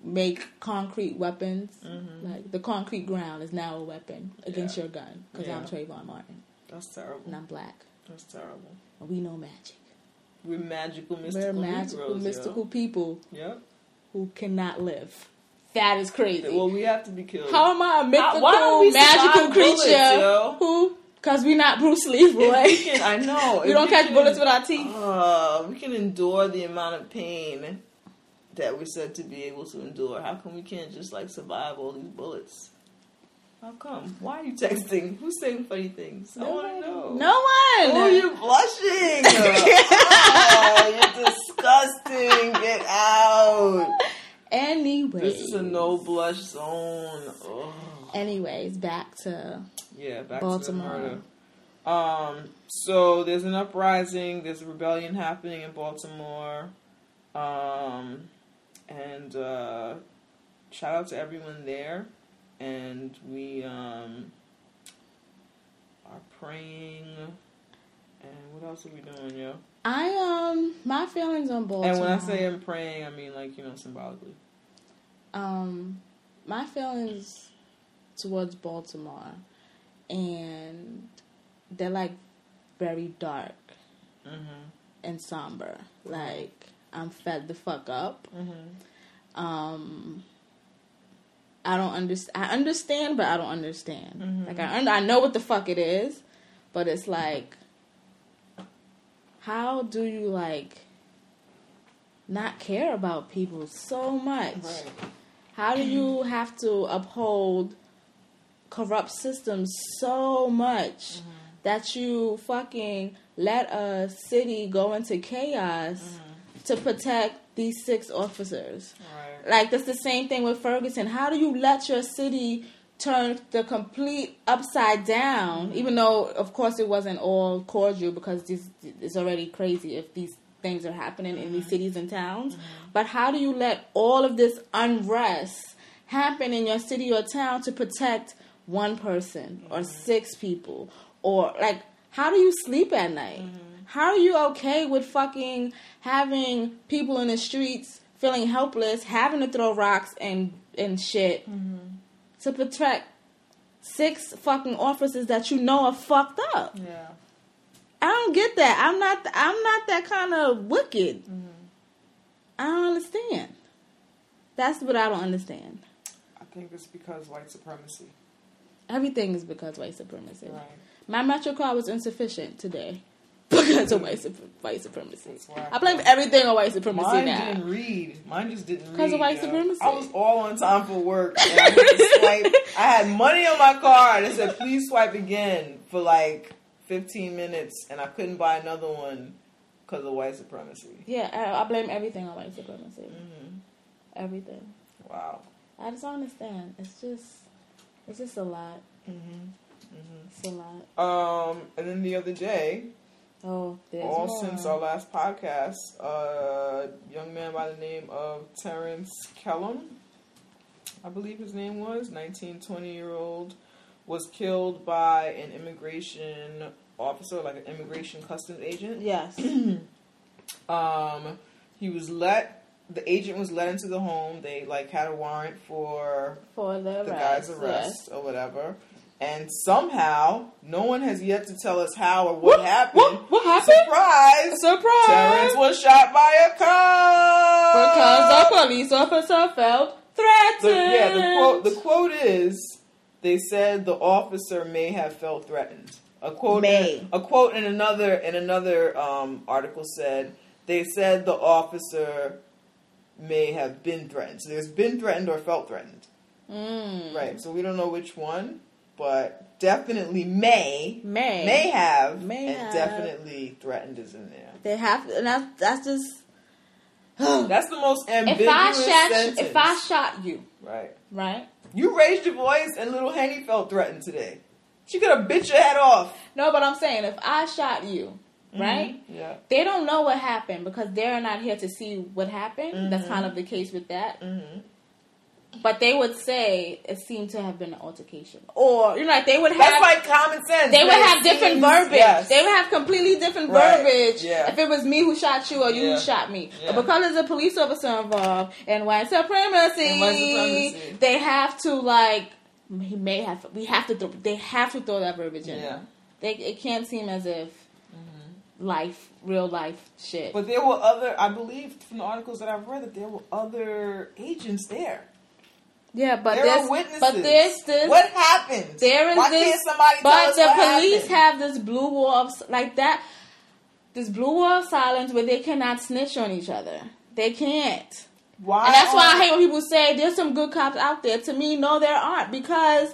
make concrete weapons. Mhm. Like the concrete ground is now a weapon against Yeah. your gun. Because Yeah. I'm Trayvon Martin That's terrible. and I'm black. That's terrible. And we know magic. We're magical, mystical, We're magical, Negroes, mystical people Yo. Yep. who cannot live. That is crazy. Well, we have to be killed. How am I a mythical, why magical bullets, creature? yo? Who? Because we're not Bruce Lee, boy. we I know. we if don't catch can- bullets with our teeth. Uh, we can endure the amount of pain that we're said to be able to endure. How come we can't just like survive all these bullets? How come? Why are you texting? Who's saying funny things? I want to know. No one. Oh, you're blushing. oh, you're disgusting. Get out. Anyway. This is a no blush zone. Oh. Anyways, back to Yeah, back Baltimore. to. Um, so there's an uprising, there's a rebellion happening in Baltimore. Um, and uh, shout out to everyone there. And we um, are praying. And what else are we doing, yo? I um my feelings on Baltimore. And when I say I'm praying, I mean like, you know, symbolically. um my feelings towards Baltimore and they're like very dark Mm-hmm. and somber. Like I'm fed the fuck up. Mm-hmm. Um I don't understand. I understand, but I don't understand. Mhm. Like I, un- I know what the fuck it is, but it's like, how do you like not care about people so much? Right. How do you have to uphold corrupt systems so much Mm-hmm. that you fucking let a city go into chaos Mm-hmm. To protect these six officers? Right. Like that's the same thing with Ferguson. How do you let your city turn the complete upside down? Mm-hmm. Even though, of course, it wasn't all cordial because this it's already crazy if these things are happening in these mm-hmm. cities and towns. Mm-hmm. But how do you let all of this unrest happen in your city or town to protect one person or six people or like? How do you sleep at night? How are you okay with fucking having people in the streets feeling helpless, having to throw rocks and and shit mm-hmm. to protect six fucking officers that you know are fucked up? Yeah. I don't get that. I'm not. I'm not that kind of wicked. Mm-hmm. I don't understand. That's what I don't understand. I think it's because white supremacy. Everything is because white supremacy. Right. My metro card was insufficient today because of white, white supremacy. I blame everything on white supremacy Mine now. didn't read. Mine just didn't read. Because of white yo. supremacy. I was all on time for work. And I, had. I had money on my card. It said, please swipe again for like 15 minutes. And I couldn't buy another one because of white supremacy. Yeah, I, I blame everything on white supremacy. hmm Everything. Wow. I just don't understand. It's just, it's just a lot. hmm It's a lot. Um, and then the other day, Oh, all more. since our last podcast, a young man by the name of Terrance Kellom, I believe his name was, 19, 20 year old, was killed by an immigration officer, like an immigration customs agent. Yes. Um, he was let, the agent was let into the home. They like had a warrant for For the, the arrest, guy's arrest or whatever. And somehow, no one has yet to tell us how or what, What- happened. what- what happened? Surprise! Surprise! Terrance was shot by a cop Because the police officer felt The, threatened. yeah, the quote. The quote is, they said the officer may have felt threatened. A quote, May. a quote in another in another um, article said they said the officer may have been threatened. So there's been threatened or felt threatened. Mm. Right. So we don't know which one, but definitely may May. may have May and have. definitely threatened is in there. They have, and that's that's just. That's the most ambiguous if I shot, sentence. if I shot you, right. right? You raised your voice, and little Henny felt threatened today. She could have bit your head off. No, but I'm saying if I shot you, right? Yeah. They don't know what happened because they're not here to see what happened. That's Mhm. kind of the case with that. Mm-hmm. But they would say it seemed to have been an altercation, or you know, like they would have. That's like common sense. they would have different verbiage. yes. They would have completely different Right. verbiage Yeah. if it was me who shot you or you Yeah. who shot me. Yeah. But because there's a police officer involved and white supremacy, And white supremacy. they have to like he may have we have to throw, they have to throw that verbiage in. Yeah. They it can't seem as if mm-hmm. life, real life shit. But there were other, I believe from the articles that I've read, that there were other agents there. Yeah, but there there's are witnesses. but there's this What happened? There is Why this, can't somebody tell but the police happened? have this blue wall of like that, this blue wall of silence where they cannot snitch on each other. They can't, Why? and that's why I hate when people say there's some good cops out there. To me, no, there aren't because.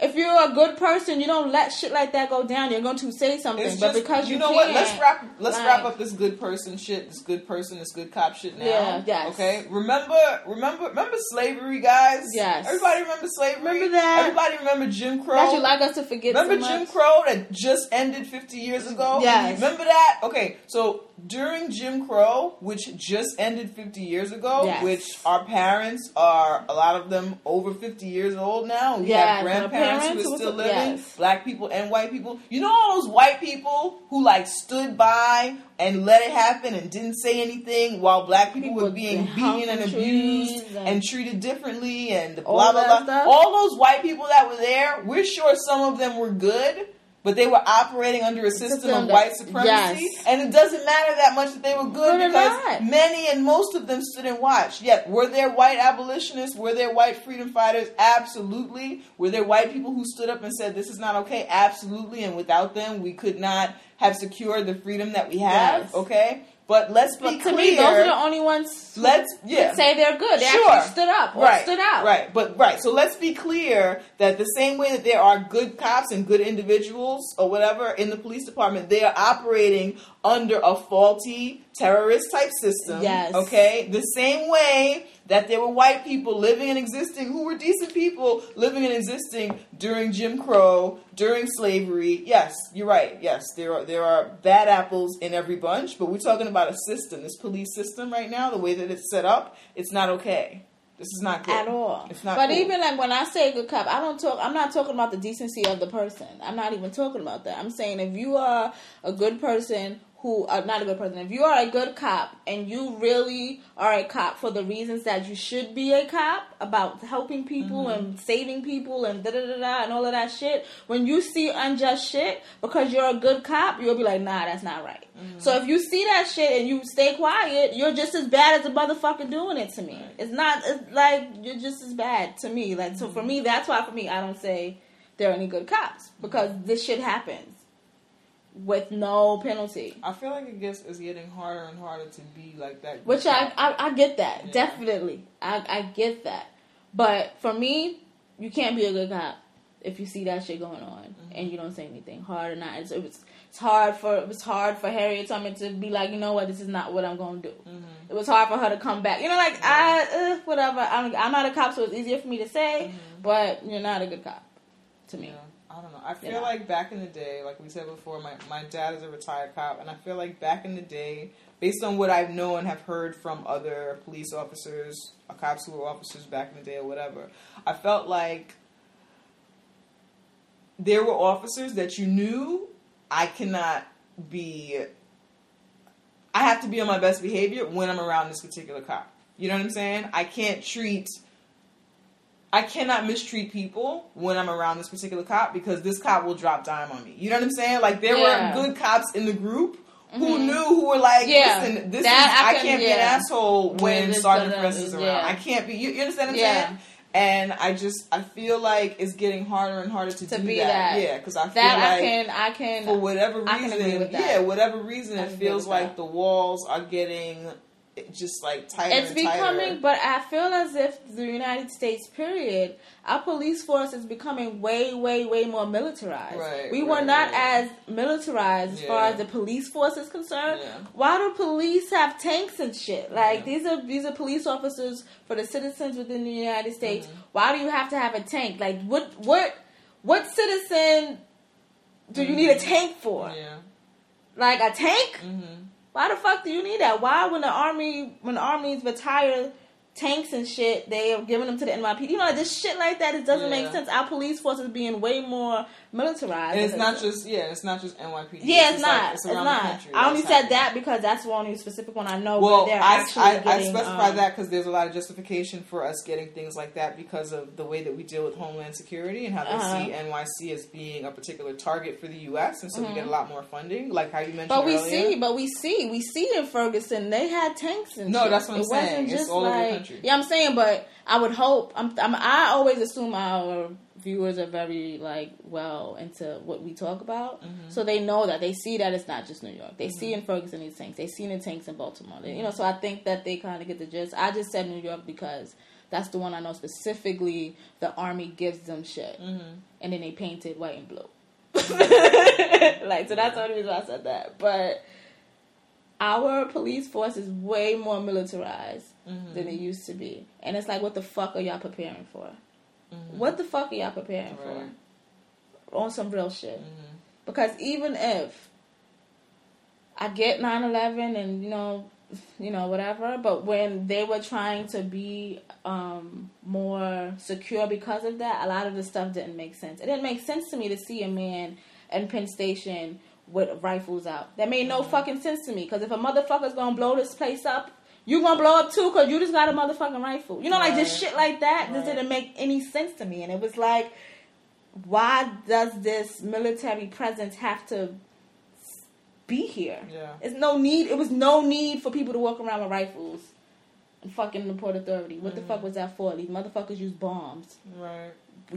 If you're a good person, you don't let shit like that go down. You're going to say something, It's but because you, know can't, what? Let's wrap. Let's like- wrap up this good person shit. This good person. This good cop shit now. Yeah, yes. Okay. Remember. Remember. Remember slavery, guys. Yes. Everybody remember slavery. Remember that? Everybody remember Jim Crow. That you like us to forget. Remember so Jim? Crow that just ended 50 years ago? Yes. Remember that? Okay, so during Jim Crow, which just ended 50 years ago, Yes. which our parents are, a lot of them over 50 years old now. We Yes, have grandparents parents who who are still living, yes. black people and white people. You know all those white people who like stood by and let it happen and didn't say anything while black people, People were being beaten and abused and, and- treated differently and blah blah blah. stuff? All those white people that were there, we're sure some of them were good, but they were operating under a system of white supremacy. yes. And it doesn't matter that much that they were good they're because many and most of them stood and watched. Yet, were there white abolitionists? Were there white freedom fighters? Absolutely. Were there white people who stood up and said this is not okay? Absolutely. And without them, we could not have secured the freedom that we have. Yes. Okay. But let's be But to clear. me, those are the only ones. Let's yeah. say they're good. They Sure. actually stood up or right, stood out. Right, but right. So let's be clear that the same way that there are good cops and good individuals or whatever in the police department, they are operating under a faulty terrorist type system. Yes. Okay. The same way that there were white people living and existing who were decent people living and existing during Jim Crow, during slavery. Yes, you're right. Yes, there are there are bad apples in every bunch, but we're talking about a system, this police system right now, the way that it's set up, it's not okay. This is not good At all, It's not but cool. even like when I say good cop, I don't talk. I'm not talking about the decency of the person. I'm not even talking about that. I'm saying if you are a good person who are not a good person, if you are a good cop and you really are a cop for the reasons that you should be a cop about helping people Mm-hmm. and saving people and da da da da and all of that shit, when you see unjust shit because you're a good cop, you'll be like, nah, that's not right. Mm-hmm. So if you see that shit and you stay quiet, you're just as bad as the motherfucker doing it to me. It's not it's like you're just as bad to me. Like so for Mm-hmm. me, that's why for me I don't say there are any good cops because this shit happens with no penalty. I feel like it gets it's getting harder and harder to be like that. Which I, I I get that Yeah. definitely I I get that, but for me, you can't be a good cop if you see that shit going on Mm-hmm. and you don't say anything. Hard or not, it's it was it's hard for it was hard for Harriet Tubman to be like, you know what, this is not what I'm going to do. Mm-hmm. It was hard for her to come back. You know, like I uh, whatever. I'm I'm not a cop, so it's easier for me to say. But you're not a good cop to me. Mm-hmm. Yeah, I don't know. I feel Yeah. like back in the day, like we said before, my, my dad is a retired cop, and I feel like back in the day, based on what I've known and have heard from other police officers, or cops who were officers back in the day or whatever, I felt like there were officers that you knew I cannot be. I have to be on my best behavior when I'm around this particular cop. You know what I'm saying? I can't treat I cannot mistreat people when I'm around this particular cop because this cop will drop dime on me. You know what I'm saying? Like there Yeah. were good cops in the group who mm-hmm. knew who were like, Yeah. listen, this That is I I, can- can't be an asshole when Sergeant doesn't- is around. yeah. I can't be. You, you understand what I'm Yeah. saying? and I just I feel like it's getting harder and harder to, To do be that. that. Yeah, because I feel That I like can, I can. for whatever I reason, yeah, whatever reason, I it feels like that. the walls are getting just like tighter. it's becoming, tighter. but I feel as if the United States, period, our police force is becoming way, way, way more militarized. Right, we were not right. as militarized as far as the police force is concerned. Yeah. Why do police have tanks and shit? Like Yeah. these are these are police officers for the citizens within the United States. Mm-hmm. Why do you have to have a tank? Like what what what citizen do you need a tank for? Mm-hmm. yeah. Like a tank? Mm-hmm. Why the fuck do you need that? Why, when the army, when the armies retire tanks and shit, they are giving them to the NYPD? You know, just shit like that. It doesn't make sense. Our police force is being way more militarized. And it's not just yeah, it's not just NYPD. Yeah, it's, just not. like- it's around not. Country I only said happening. that because that's the only specific one I know. Well, where they're I, actually I, I getting, specify um, that because there's a lot of justification for us getting things like that because of the way that we deal with Homeland Security and how they Uh-huh. see NYC as being a particular target for the U.S. and so we get a lot more funding, like how you mentioned Mm-hmm. But we earlier. see, but we see, we see in Ferguson they had tanks and No, shit. that's what I'm it wasn't saying. It's just all over the like country. yeah, I'm saying, but I would hope. I'm, I'm I always assume our viewers are very like well into what we talk about, Mm-hmm. so they know that they see that it's not just New York. They see in Ferguson these tanks. They see in the tanks in Baltimore. They- you know, so I think that they kind of get the gist. I just said New York because. That's the one I know specifically. The army gives them shit, Mm-hmm. and then they paint it white and blue. like so, that's the only reason why I said that. But our police force is way more militarized Mm-hmm. than it used to be. And it's like, what the fuck are y'all preparing for? What the fuck are y'all preparing Mm-hmm. Right. for? On some real shit. Mm-hmm. Because even if I get 9-11 and, you know, you know, whatever, but when they were trying to be um, more secure because of that, a lot of the stuff didn't make sense. It didn't make sense to me to see a man in Penn Station with rifles out. That made no fucking sense to me. Because if a motherfucker's gonna blow this place up, you gonna blow up too because you just got a motherfucking rifle. You know, like just shit like that. Right. didn't make any sense to me. And it was like, why does this military presence have to be here? Yeah. It's no need. It was no need for people to walk around with rifles and fucking the Port Authority. What the Mm. fuck was that for? These motherfuckers use bombs. Right.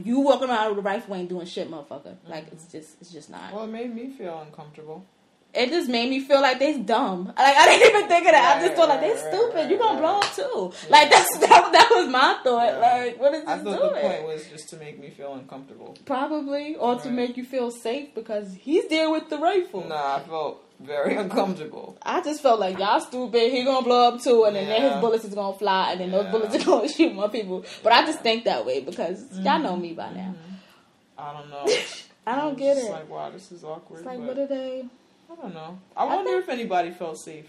You walking around with a rifle ain't doing shit, motherfucker. Like it's just, it's just not. Well, it made me feel uncomfortable. It just made me feel like they dumb. Like I didn't even think of that. I just thought like they right, stupid. right, you gonna right. blow up too. Like that's that, that was my thought. Yeah. Like what is I thought doing? the point was just to make me feel uncomfortable. Probably, or to make you feel safe because he's there with the rifle. Nah, I felt very uncomfortable. I just felt like y'all stupid. He gonna blow up too, and then, then his bullets is gonna fly, and then those bullets are gonna shoot more people. But I just think that way because Mm-hmm. y'all know me by now. I don't know. I don't I'm get it. Like, wow, this is awkward. It's like, what are they? I don't know. I I wonder if anybody felt safe.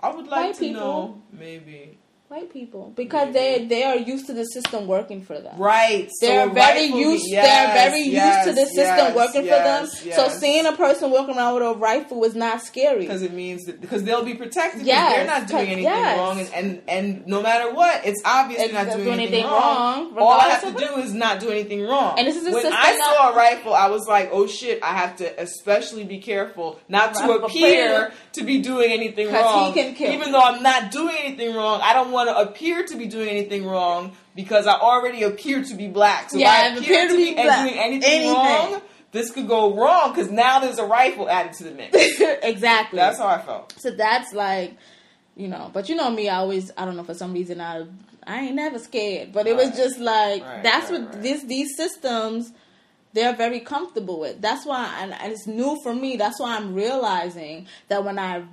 I would like White to people. know. Maybe. White people, because they they are used to the system working for them. Right. They're so very used. yes, they're very yes, used to the system yes, working for them. So seeing a person walking around with a rifle is not scary. because it means that because they'll be protected. Yes, Yes, they're not doing anything wrong, and, and and no matter what, it's obvious It's they're not doing, doing anything, wrong. wrong, All I have to do is not do anything wrong. And this is a when system I saw a rifle, I was like, oh shit, I have to especially be careful not to appear to be doing anything wrong. can kill. Even though I'm not doing anything wrong, I don't want to appear to be doing anything wrong because I already appear to be black. So Yeah, if I appear to be, black. doing anything, Anything. wrong. This could go wrong because now there's a rifle added to the mix. exactly. That's how I felt. So that's like, you know, but you know me, I always, I don't know, for some reason, I, I ain't never scared. But it was just like, Right, that's right, what this these systems, they're very comfortable with. That's why, and, and it's new for me. That's why I'm realizing that when I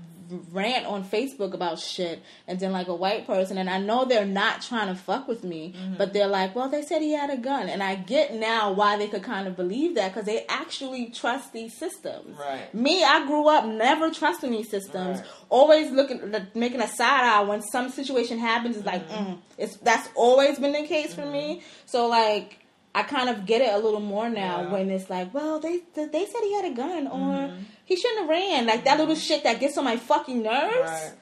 rant on Facebook about shit, and then like a white person, and I know they're not trying to fuck with me, Mm-hmm. but they're like, well, they said he had a gun, and I get now why they could kind of believe that because they actually trust these systems. Right. Me, I grew up never trusting these systems. Right. Always looking, making a side eye when some situation happens. It's like, Mm-hmm. mm. it's that's always been the case for me. So like, I kind of get it a little more now Yeah. when it's like, well, they they said he had a gun or he shouldn't have ran. Like that little shit that gets on my fucking nerves. Right.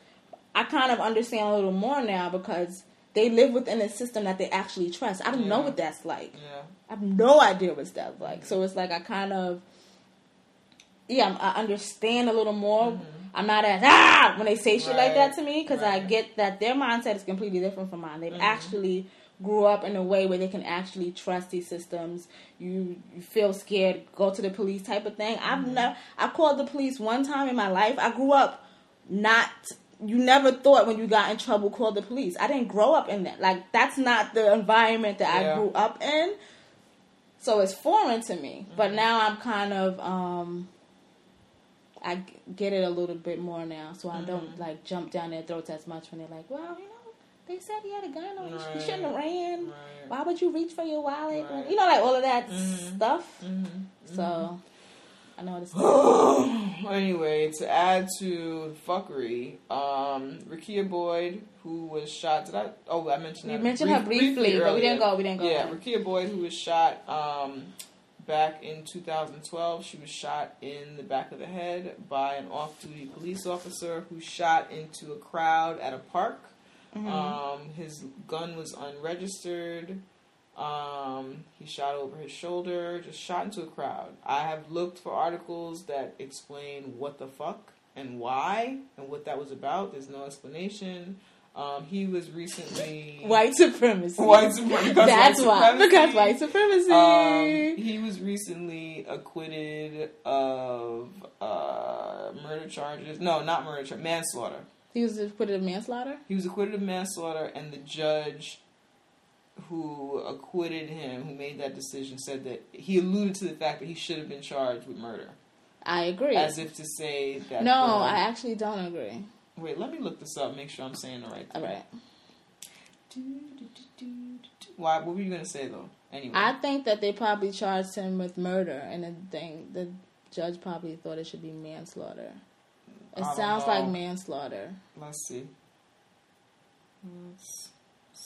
I kind of understand a little more now because they live within a system that they actually trust. I don't know what that's like. Yeah. I have no idea what that's like. So it's like I kind of, yeah, I understand a little more. I'm not as ah when they say shit like Mm-hmm. That to me because I get that their mindset is completely different from mine. They've Mm-hmm. actually grew up in a way where they can actually trust these systems. You you feel scared, go to the police type of thing. I've mm-hmm. never I called the police one time in my life. I grew up not you never thought when you got in trouble call the police. I didn't grow up in that. Like that's not the environment that Yeah. I grew up in. So it's foreign to me. Mm-hmm. But now I'm kind of um I get it a little bit more now, so I don't mm-hmm. like jump down their throats as much when they're like, "Well, you know, they said he had a gun, on or he shouldn't have ran. Right. Why would you reach for your wallet? Right. You know, like all of that Mhm. stuff. Mhm. So I know this. anyway, to add to the fuckery, um, Rekia Boyd, who was shot. Did I? Oh, I mentioned You that mentioned her briefly, but we didn't go. We didn't go. Yeah. Rekia Boyd, who was shot um, back in 2012. She was shot in the back of the head by an off-duty police officer who shot into a crowd at a park. Mm-hmm. Um, his gun was unregistered. Um, he shot over his shoulder, just shot into a crowd. I have looked for articles that explain what the fuck and why and what that was about. There's no explanation. Um, he was recently White supremacy. White supremacy. That's White why. supremacy. Because white supremacy. Um, he was recently acquitted of uh, murder charges. No, not murder charges. Manslaughter. He was acquitted of manslaughter. He was acquitted of manslaughter, and the judge who acquitted him, who made that decision, said that he alluded to the fact that he should have been charged with murder, I agree. as if to say that. no, the- I actually don't agree. wait. Let me look this up. Make sure I'm saying the right. All thing. right. Why? What were you gonna say though? Anyway, I think that they probably charged him with murder, and the thing the judge probably thought it should be manslaughter. It sounds know. like manslaughter let's see. Let's-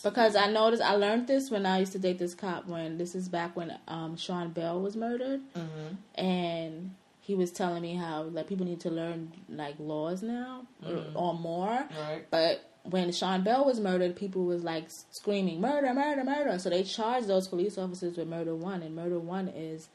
because I noticed I learned this when I used to date this cop. When this is back when um, Sean Bell was murdered, Mhm. and he was telling me how like people need to learn like laws now or, or more. Right. But when Sean Bell was murdered, people was like screaming murder, murder, murder. So they charged those police officers with murder one, and murder one is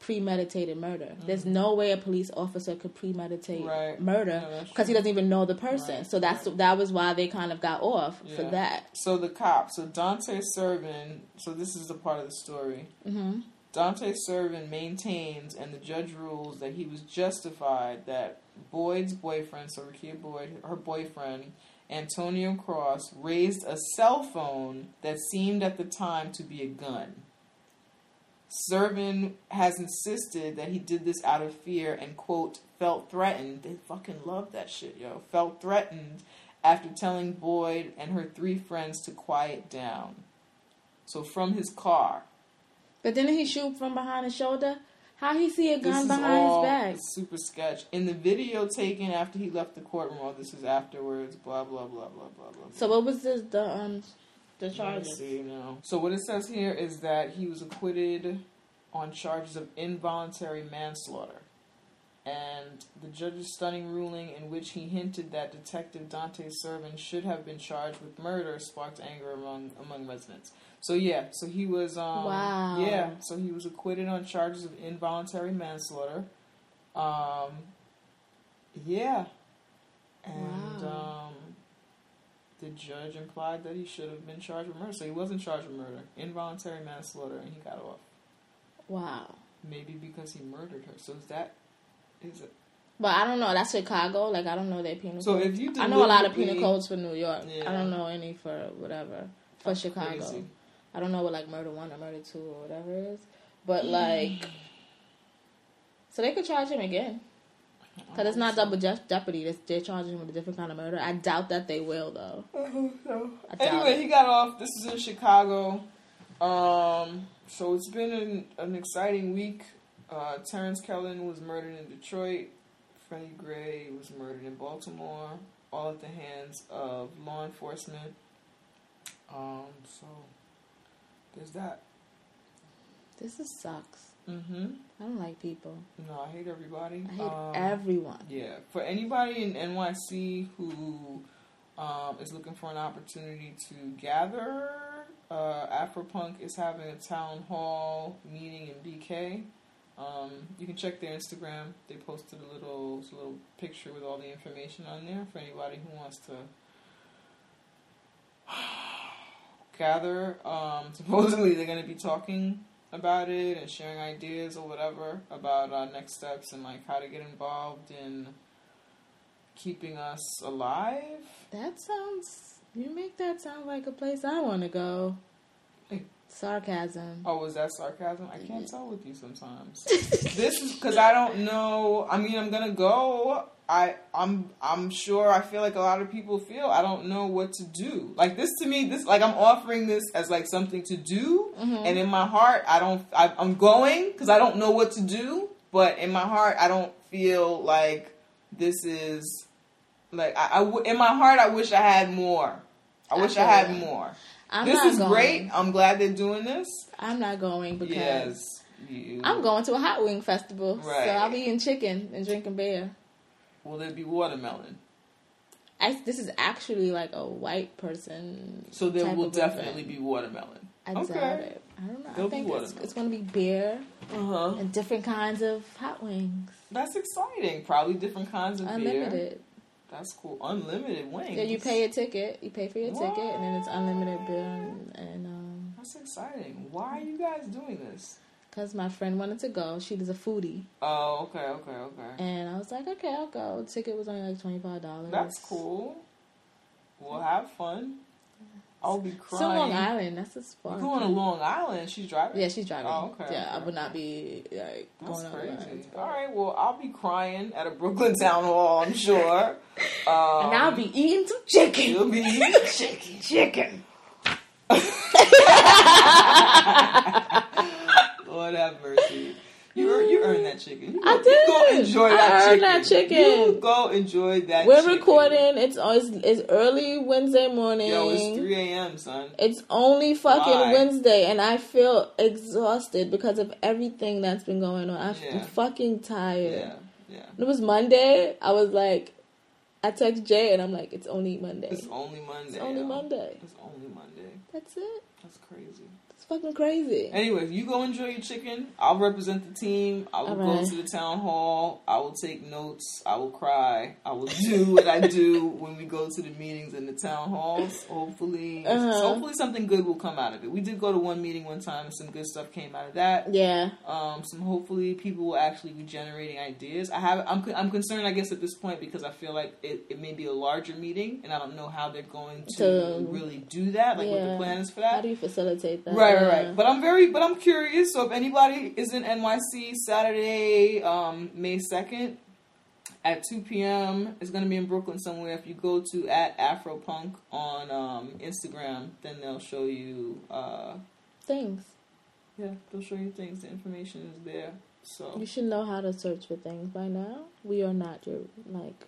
premeditated murder. There's no way a police officer could premeditate Mm-hmm. Right. murder Yeah, because he doesn't even know the person. Right, So that's right. that was why they kind of got off for that. So the cop, so Dante Servin, so this is the part of the story. hmm Dante Servin maintains, and the judge rules that he was justified that Boyd's boyfriend, so Rekia Boyd, her boyfriend, Antonio Cross, raised a cell phone that seemed at the time to be a gun. Servin has insisted that he did this out of fear and, quote, felt threatened. They fucking love that shit, yo. Felt threatened after telling Boyd and her three friends to quiet down. So from his car. But didn't he shoot from behind his shoulder? How he see a gun behind all his back? super sketch. In the video taken after he left the courtroom, oh, this is afterwards, blah, blah, blah, blah, blah, blah. So what was this? the um the charges? see now. So what it says here is that he was acquitted on charges of involuntary manslaughter. And the judge's stunning ruling, in which he hinted that Detective Dante Servin should have been charged with murder, sparked anger among among residents. So yeah, so he was um Wow. yeah, so he was acquitted on charges of involuntary manslaughter. Um yeah. And Wow. um the judge implied that he should have been charged with murder. So he wasn't charged with murder, involuntary manslaughter, and he got off. Wow. Maybe because he murdered her. So is that is it? But I don't know. That's Chicago. Like I don't know their penal. So codes. if you I know a lot of penal codes for New York. Yeah. I don't know any for whatever for Chicago. Crazy. I don't know what like murder one or murder two or whatever it is. But like, so they could charge him again because it's not double je- jeopardy. They're, they're charging him with a different kind of murder. I doubt that they will though. Doubt Anyway, it. he got off. This is in Chicago. Um, so it's been an, an exciting week. Uh, Terrance Kellom was murdered in Detroit. Freddie Gray was murdered in Baltimore. All at the hands of law enforcement. Um, so there's that. This is sucks. Mm-hmm. I don't like people. No, I hate everybody. I hate Um, everyone. Yeah, for anybody in NYC who um, is looking for an opportunity to gather, uh, Afropunk is having a town hall meeting in BK. Um, you can check their Instagram. They posted a little a little picture with all the information on there for anybody who wants to gather. Um, supposedly they're going to be talking about it and sharing ideas or whatever about uh, next steps and like how to get involved in keeping us alive. That sounds. You make that sound like a place I want to go. Sarcasm. Oh, was that sarcasm? I can't tell with you sometimes. this is because I don't know. I mean, I'm gonna go. I I'm I'm sure. I feel like a lot of people feel. I don't know what to do. Like this to me, this like I'm offering this as like something to do, mm-hmm. and in my heart, I don't. I, I'm going because I don't know what to do. But in my heart, I don't feel like this is like I, I w- in my heart. I wish I had more. I I wish I had that. more. I'm this is going. great. I'm glad they're doing this. I'm not going because Yes. You, I'm going to a hot wing festival. Right. So I'll be eating chicken and drinking beer. Will there be watermelon? I, this is actually like a white person. So there will event. definitely be watermelon. I Okay. doubt it. I don't know. There'll I think it's, it's going to be beer Uh huh. and different kinds of hot wings. That's exciting. Probably different kinds of beer. Unlimited. That's cool. Unlimited wings. Yeah, you pay a ticket. You pay for your ticket, and then it's unlimited beer. And, and um, That's exciting. Why are you guys doing this? Cause my friend wanted to go, she was a foodie, Oh, okay, okay, okay. and I was like, okay, I'll go. The ticket was only like twenty five dollars. That's cool. We'll have fun. I'll be crying. in crying. Long Island. That's as far. You're going to Long Island. She's driving. Yeah, she's driving. Oh, okay, Yeah, I would not be like That's going crazy. All right. Well, I'll be crying at a Brooklyn town hall. I'm sure. Um, And I'll be eating some chicken. You'll be eating chicken. Chicken. Lord have mercy. You earn, you earn that chicken. You I go, You go did. enjoy I that earned chicken. that chicken. You go enjoy that. We're chicken. recording. It's, oh, it's it's early Wednesday morning. Yo, it's 3 a.m., son. It's only fucking Why? Wednesday, and I feel exhausted because of everything that's been going on. I'm Yeah. fucking tired. Yeah, yeah. It was Monday. I was like, I text Jay, and I'm like, it's only Monday. It's only Monday. It's only yo. Monday. It's only Monday. That's it. That's crazy. It's fucking crazy. Anyways, you go enjoy your chicken. I'll represent the team. I will go to the town hall. I will take notes. I will cry. I will do what I do when we go to the meetings in the town halls. Hopefully, Uh-huh. hopefully something good will come out of it. We did go to one meeting one time, and some good stuff came out of that. Yeah. Um, some hopefully people will actually be generating ideas. I have I'm I'm concerned, I guess, at this point because I feel like it, it may be a larger meeting, and I don't know how they're going to To- really do that. Like what the Yeah. plan is for that. How do you facilitate that? Right, right, Yeah. right. But I'm very, but I'm curious. So if anybody is in NYC Saturday, um, May second, at two p.m., it's gonna be in Brooklyn somewhere. If you go to at Afropunk on um, Instagram, then they'll show you. Uh, Things. yeah, they'll show you things. The information is there. So, You should know how to search for things by now. We are not your like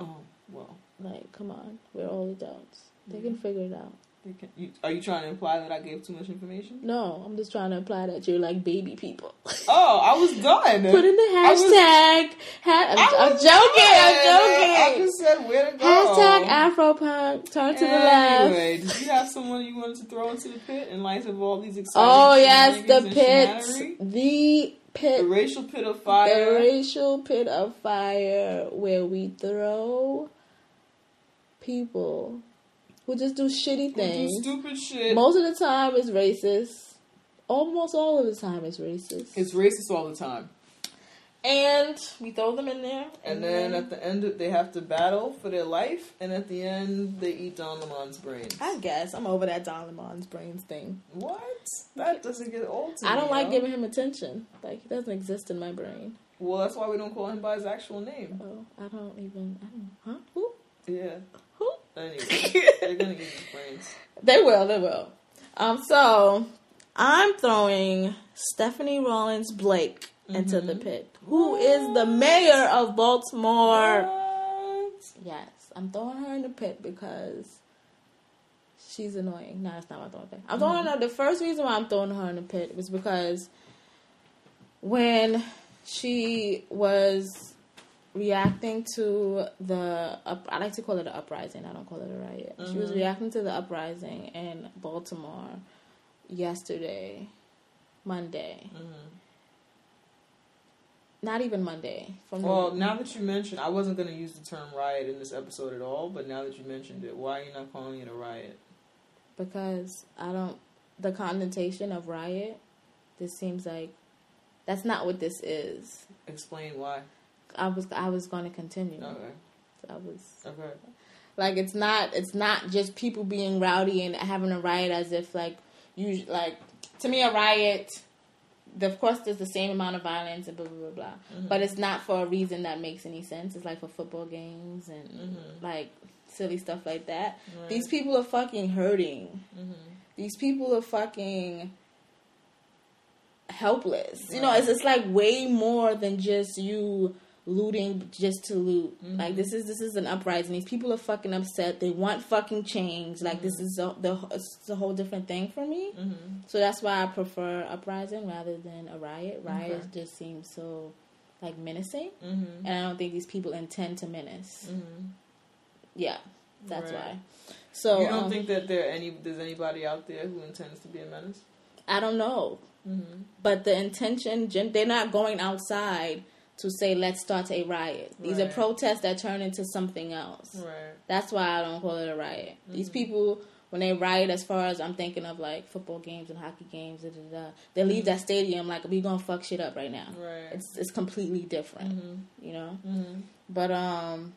oh well. like. Come on, we're all adults. They can figure it out. Can, you, are you trying to imply that I gave too much information? No, I'm just trying to imply that you're like baby people. Oh, I was done. Put in the I was- hashtag. ha- I'm, I I'm joking. done. I'm I just said where to go. Hashtag Afropunk. Turn to the left. Anyway, did you have someone you wanted to throw into the pit in light of all these Oh yes, the shenanigans and pit. The The racial pit of fire. The racial pit of fire where we throw people who just do shitty who do things. stupid shit. Most of the time it's racist. Almost all of the time it's racist. it's racist all the time. and we throw them in there. And then at the end, they have to battle for their life. And at the end, they eat Don Lemon's brains. I guess I'm over that Don Lemon's brains thing. What? That doesn't get old to I me, don't like yo. giving him attention. Like he doesn't exist in my brain. Well, that's why we don't call him by his actual name. Oh, I don't even. I don't. Huh? Who? Yeah. Anyway, they're gonna his brains. They will. They will. Um. So I'm throwing Stephanie Rawlings-Blake into the pit, who is the mayor of Baltimore. What? Yes, I'm throwing her in the pit because she's annoying. No, that's not what I'm throwing her. I'm throwing her. The first reason why I'm throwing her in the pit was because when she was reacting to the up, I like to call it an uprising. I don't call it a riot. She was mm-hmm. reacting to the uprising in Baltimore yesterday, Monday. Mm-hmm. Not even Monday. From Well, the, now that you mentioned, I wasn't going to use the term riot in this episode at all, but now that you mentioned it, why are you not calling it a riot? because I don't. The connotation of riot. This seems like that's not what this is. Explain why. I was I was going to continue. Okay. I was Okay. like it's not it's not just people being rowdy and having a riot as if like you like to me a riot. the- Of course, there's the same amount of violence and blah blah blah blah, mm-hmm. but it's not for a reason that makes any sense. It's like for football games and mm-hmm. like silly stuff like that. These people are fucking hurting. Mm-hmm. These people are fucking helpless. You know, it's it's like way more than just you looting just to loot. Like this is this is an uprising. These people are fucking upset. They want fucking change. Like this is a, the it's a whole different thing for me. So that's why I prefer uprising rather than a riot. Riot Okay. just seems so like menacing, Mm-hmm. and I don't think these people intend to menace. Yeah, that's Right. why. So you don't um, think that there any there's anybody out there who intends to be a menace? I don't know. Mm-hmm. But the intention, they're not going outside to say, let's start a riot. These are protests that turn into something else. Right. That's why I don't call it a riot. These people, when they riot, as far as I'm thinking of like football games and hockey games, da, da, da, they leave that stadium like, we to fuck shit up right now. Right. It's, it's completely different, you know? Mm-hmm. But um,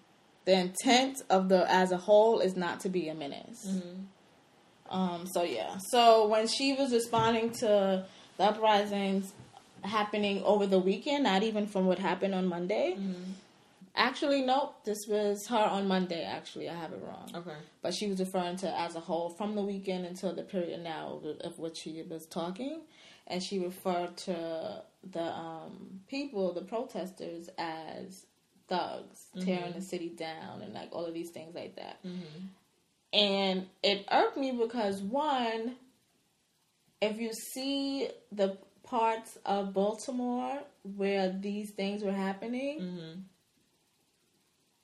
the intent of the as a whole is not to be a menace. Mm-hmm. Um, so yeah. So when she was responding to the uprisings happening over the weekend, not even from what happened on Monday. Mm-hmm. Actually, nope. This was her on Monday. Actually, I have it wrong. Okay. But she was referring to as a whole from the weekend until the period now of- which she was talking, and she referred to the um, people, the protesters, as thugs tearing the city down and like all of these things like that. And it irked me because one, if you see the parts of Baltimore where these things were happening, Mm-hmm.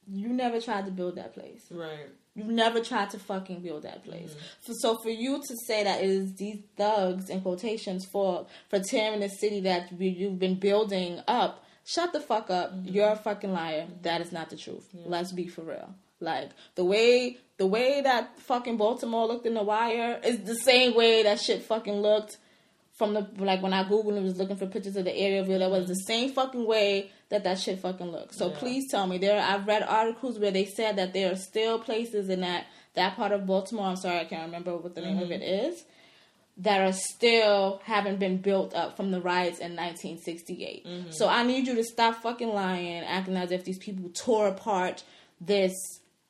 you never tried to build that place. Right. You never tried to fucking build that place. So, so for you to say that it is these thugs in quotations for for tearing the city that we, you've been building up, shut the fuck up. You're a fucking liar. That is not the truth. Let's be for real. Like the way the way that fucking Baltimore looked in the wire is the same way that shit fucking looked from the like when I googled and was looking for pictures of the area view, that was the same fucking way that that shit fucking looked. So Yeah. please tell me there. I've read articles where they said that there are still places in that that part of Baltimore. I'm sorry, I can't remember what the name of mm-hmm. it is. That are still haven't been built up from the riots in 1968. Mm-hmm. So I need you to stop fucking lying, acting as if these people tore apart this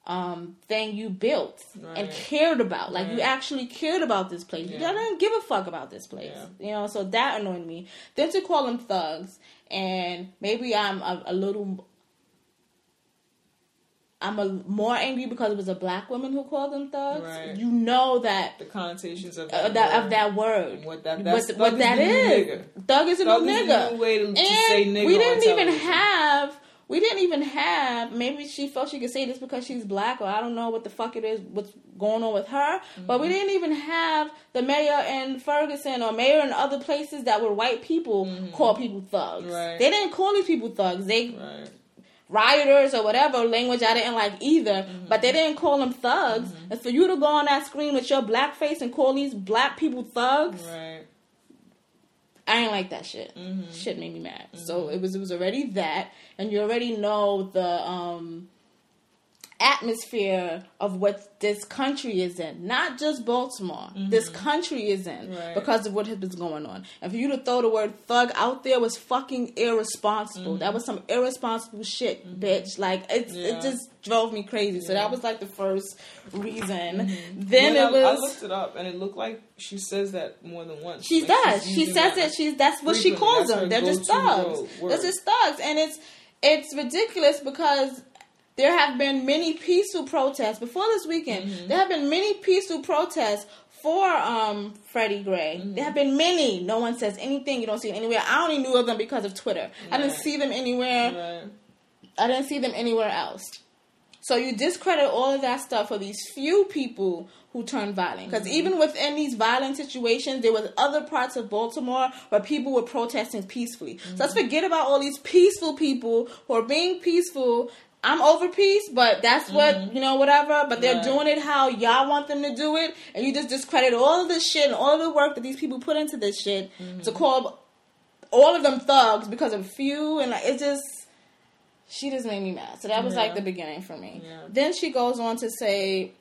um thing you built and cared about. Like you actually cared about this place. You Yeah. didn't give a fuck about this place. Yeah. You know, so that annoyed me. Then to call them thugs, and maybe I'm a, a little. I'm a more angry because it was a black woman who called them thugs. Right. You know that The connotations of uh, that, that word. of that word. What that- what, that's- what is that new Thug is a Thug new is nigga. new way to- to and say nigga we didn't even television. have. We didn't even have. Maybe she felt she could say this because she's black, or I don't know what the fuck it is. What's going on with her? But Mm-hmm. we didn't even have the mayor in Ferguson or mayor in other places that were white people call people thugs. Mm-hmm. Right. They didn't call these people thugs. They Right. rioters or whatever language I didn't like either, Mm-hmm. but they didn't call them thugs. And for you to go on that screen with your black face and call these black people thugs, Right. I ain't like that shit. Shit made me mad. So it was it was already that, and you already know the um atmosphere of what this country is in. Not just Baltimore. Mm-hmm. This country is in Right. because of what has been going on. And for you to throw the word thug out there was fucking irresponsible. That mm-hmm. was some irresponsible shit, mm-hmm. bitch. Like it's Yeah. it just drove me crazy. So that was like the first reason. Then When it I, I looked it up, and it looked like she says that more than once. she Like, does. She says that it. She's that's what she calls That's them. They're just thugs. They're just thugs, and it's it's ridiculous because there have been many peaceful protests before this weekend. Mm-hmm. There have been many peaceful protests for um Freddie Gray. Mm-hmm. There have been many. No one says anything. You don't see it anywhere. I only knew of them because of Twitter. I didn't see them anywhere. Right. I didn't see them anywhere else. So you discredit all of that stuff for these few people who turn violent. Because Mm-hmm. even within these violent situations, there was other parts of Baltimore where people were protesting peacefully. So Mm-hmm. let's forget about all these peaceful people who are being peaceful I'm over peace, but that's what mm-hmm. you know, whatever. But they're Right. doing it how y'all want them to do it, and you just discredit all of this shit and all of the work that these people put into this shit to mm-hmm. call all of them thugs because of a few, and like it just. She just made me mad. So that was like the beginning for me. Yeah. Then she goes on to say,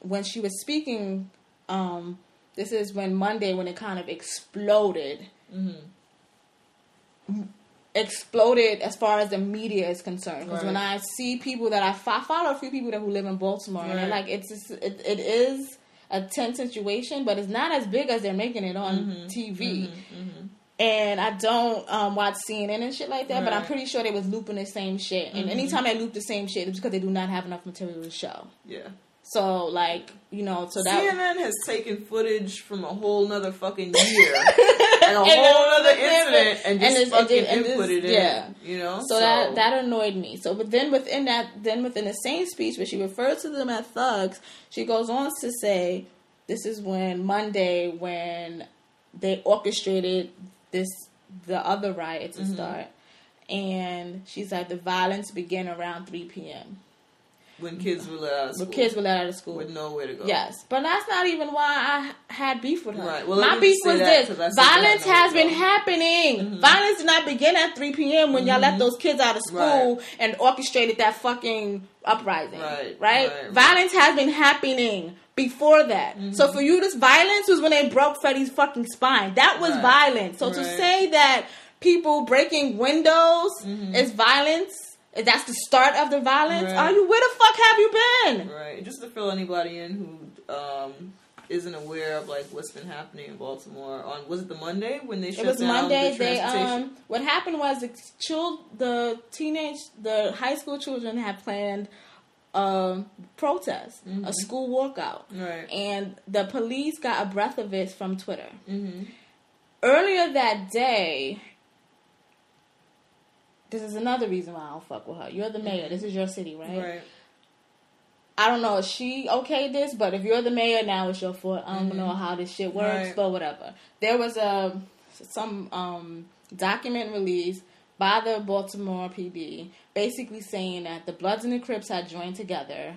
when she was speaking, um, this is when Monday when it kind of exploded. Mm-hmm. Exploded as far as the media is concerned. Because when I see people that I, I follow a few people that who live in Baltimore, and they're like, it's just, it, it is a tense situation, but it's not as big as they're making it on Mm-hmm. TV. And I don't um, watch CNN and shit like that, but I'm pretty sure they was looping the same shit. And anytime they loop the same shit, it's because they do not have enough material to show. Yeah. So like you know, so that CNN has taken footage from a whole nother fucking year and a whole other incident and just it's- fucking and input it in. yeah. You know? So, that that annoyed me. So, but then within that, then within the same speech where she refers to them as thugs, she goes on to say, "This is when Monday when they orchestrated this the other riot Mm-hmm. to start." And she's like, the violence began around 3 p.m. when kids were let out of school. When kids were let out of school. with nowhere to go. Yes, but that's not even why I had beef with her. Right. Well, My beef was this: 'cause I said that violence has been happening. Mm-hmm. Violence did not begin at 3 p.m. when y'all let mm-hmm. those kids out of school Right. and orchestrated that fucking uprising. Right, Right. right. Violence has been happening before that. Mm-hmm. So for you, this violence was when they broke Freddie's fucking spine. That was violence. So to say that people breaking windows is violence. If That's the start of the violence. Right. Are you where the fuck have you been? Right. Just to fill anybody in who um, isn't aware of like what's been happening in Baltimore on was it the Monday when they shut It was down Monday. the They um, what happened was the child, the teenage, the high school children had planned a protest, a school walkout, Right. and the police got a breath of it from Twitter. Mm-hmm. Earlier that day. This is another reason why I don't fuck with her. You're the mayor. This is your city, right? Right. I don't know if she okayed this, but if you're the mayor now, it's your fault. I don't know how this shit works, Right. but whatever. There was a some um, document released by the Baltimore PD, basically saying that the Bloods and the Crips had joined together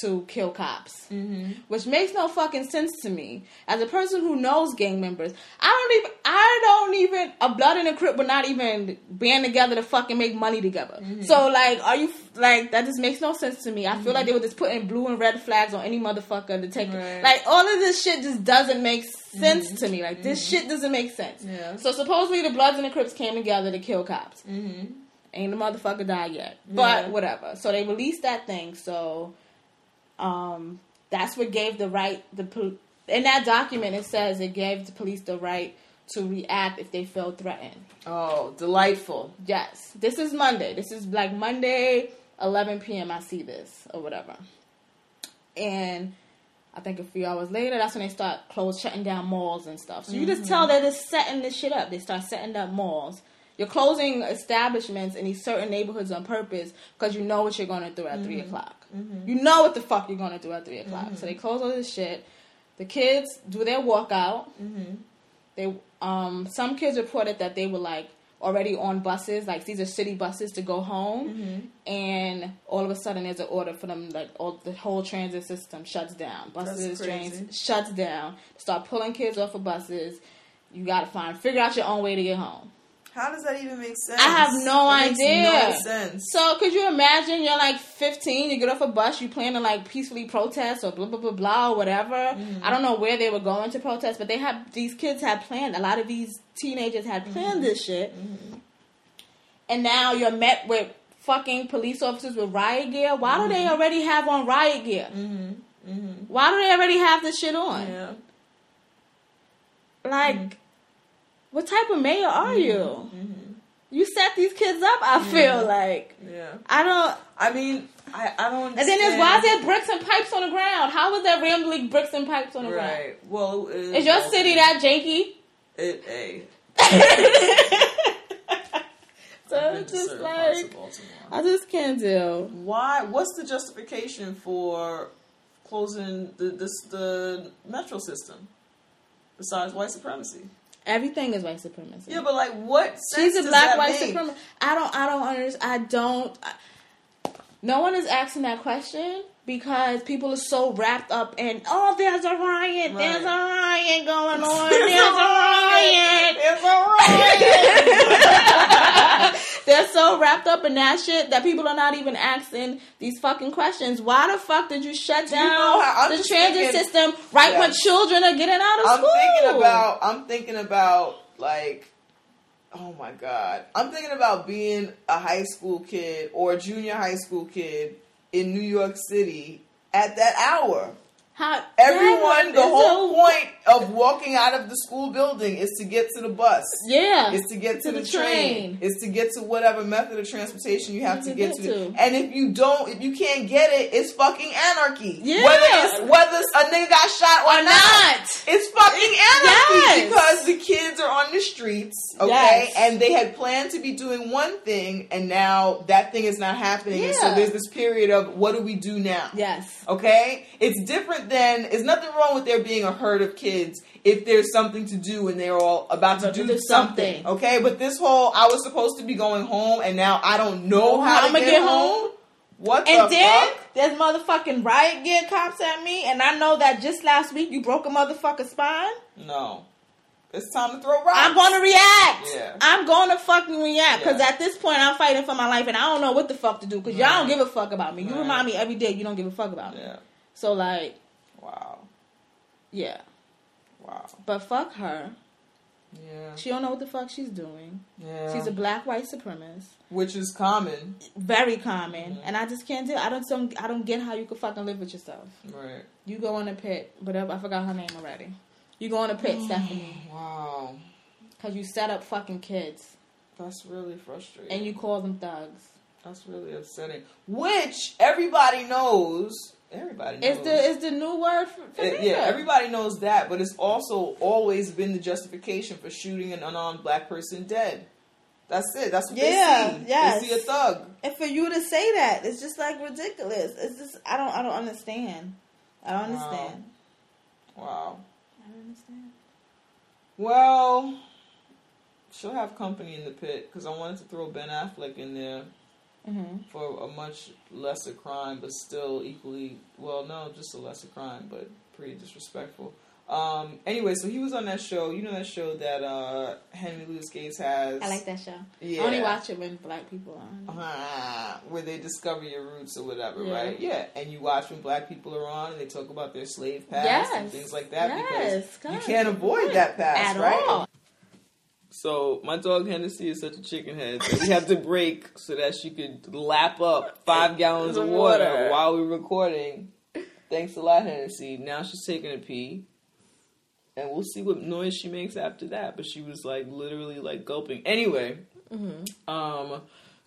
to kill cops, mm-hmm. which makes no fucking sense to me. As a person who knows gang members, I don't even, I don't even, a Blood and a Crip would not even band together to fucking make money together. So like, are you like that? Just makes no sense to me. I feel like they were just putting blue and red flags on any motherfucker to take. Right. Like all of this shit just doesn't make sense to me. Like this shit doesn't make sense. Yeah. So supposedly the Bloods and the Crips came together to kill cops. Mm-hmm. Ain't the motherfucker died yet. But Yeah. whatever. So they released that thing. So um, that's what gave the right the in that document it says it gave the police the right to react if they feel threatened. Oh, delightful. Yes, this is Monday. This is like Monday, 11 p.m. I see this or whatever, and I think a few hours later, that's when they start close shutting down malls and stuff. So you just tell they're just setting this shit up. They start setting up malls. You're closing establishments in these certain neighborhoods on purpose because you know what you're going to do at three o'clock. Mm-hmm. You know what the fuck you're to do at three o'clock. So they mm-hmm. close all this shit. The kids do their walkout. Mm-hmm. They um some kids reported that they were like already on buses, like these are city buses to go home, and all of a sudden there's an order for them, like all the whole transit system shuts down, buses, trains shuts down. Start pulling kids off of buses. You gotta find figure out your own way to get home. How does that even make sense? I have no That idea. No sense. So could you imagine you're like 15, you get off a bus, you plan to like peacefully protest or blah blah blah blah or whatever. Mm-hmm. I don't know where they were going to protest, but they had these kids had planned. A lot of these teenagers had Mm-hmm. planned this shit, and now you're met with fucking police officers with riot gear. Why do they Mm-hmm. already have on riot gear? Why do they already have this shit on? yeah. Like, what type of mayor are Mm-hmm. you? You set these kids up. I feel like Yeah. I don't. I mean, I, I don't. And then there's understand- why is there bricks and pipes on the ground? How is there rambling bricks and pipes on the ground? Right. Well, Is your city that janky? It, hey, So it's just certain parts of like I just can't deal. Why? What's the justification for closing the this the metro system? Besides white supremacy. Everything is white supremacy. Yeah, but like, what? She's sense a does black that white supremacist. I don't. I don't understand. I don't. I, No one is asking that question because people are so wrapped up in oh, there's a riot, there's a riot going on, there's a riot. It's alright. They're so wrapped up in that shit that people are not even asking these fucking questions. Why the fuck did you shut you down know the transit thinking- system right when children are getting out of I'm school? thinking about. I'm thinking about like. Oh my god! I'm thinking about being a high school kid or a junior high school kid in New York City at that hour. How Everyone, the whole so- point of walking out of the school building is to get to the bus. Yeah, Is to get to, To the, the train. train. Is to get to whatever method of transportation you have You to get get to. to. And if you don't, if you can't get it, it's fucking anarchy. Yeah. Whether it's whether a nigga got shot or, or not. it's fucking anarchy Yes. because the kids are on the streets, okay, Yes. and they had planned to be doing one thing, and now that thing is not happening. And so there's this period of what do we do now? Yes. Okay, it's different than. There's nothing wrong with there being a herd of kids if there's something to do and they're all about to do do something. something. Okay, but this whole I was supposed to be going home and now I don't know how I'ma get, get home. home. What And the then fuck? there's motherfucking riot gear cops at me, and I know that just last week you broke a motherfucker's spine. No, it's time to throw rocks. I'm going to react. Yeah. I'm going to fucking react because Yeah. at this point I'm fighting for my life, and I don't know what the fuck to do because y'all don't give a fuck about me. You remind me every day you don't give a fuck about me. Yeah. So like. Yeah, Wow. but fuck her. Yeah. She don't know what the fuck she's doing. Yeah. She's a black white supremacist. Which is common. Very common, and I just can't do. I don't. Don't. I don't get how you could fucking live with yourself. Right. You go on a pit, whatever. I forgot her name already. You go on a pit, oh, Stephanie, Wow. because you set up fucking kids That's really frustrating. and you call them thugs. That's really upsetting. Which everybody knows. Everybody knows. It's the it's the new word for, for It- yeah, everybody knows that, but it's also always been the justification for shooting an unarmed black person dead. That's it. That's what Yeah, they see. yes. They see a thug. And for you to say that, it's just like ridiculous. It's just I don't I don't understand. I don't Wow. understand. Wow. I don't understand. Well, she'll have company in the pit because I wanted to throw Ben Affleck in there hmm for a much lesser crime, but still equally well, no, just a lesser crime, but pretty disrespectful. Um, anyway, so he was on that show. You know that show that uh, Henry Louis Gates has. I like that show. Yeah. I only watch it when black people are on. Ah, where they discover your roots or whatever, Yeah. right? Yeah, and you watch when black people are on and they talk about their slave past Yes. and things like that Yes, because you can't avoid that past, At right? all. So my dog Hennessy is such a chicken head that we have to break so that she could lap up five gallons of water, Water. while we're recording. Thanks a lot, Hennessy. Now she's taking a pee. And we'll see what noise she makes after that. But she was like literally like gulping. Anyway, Mm-hmm. um,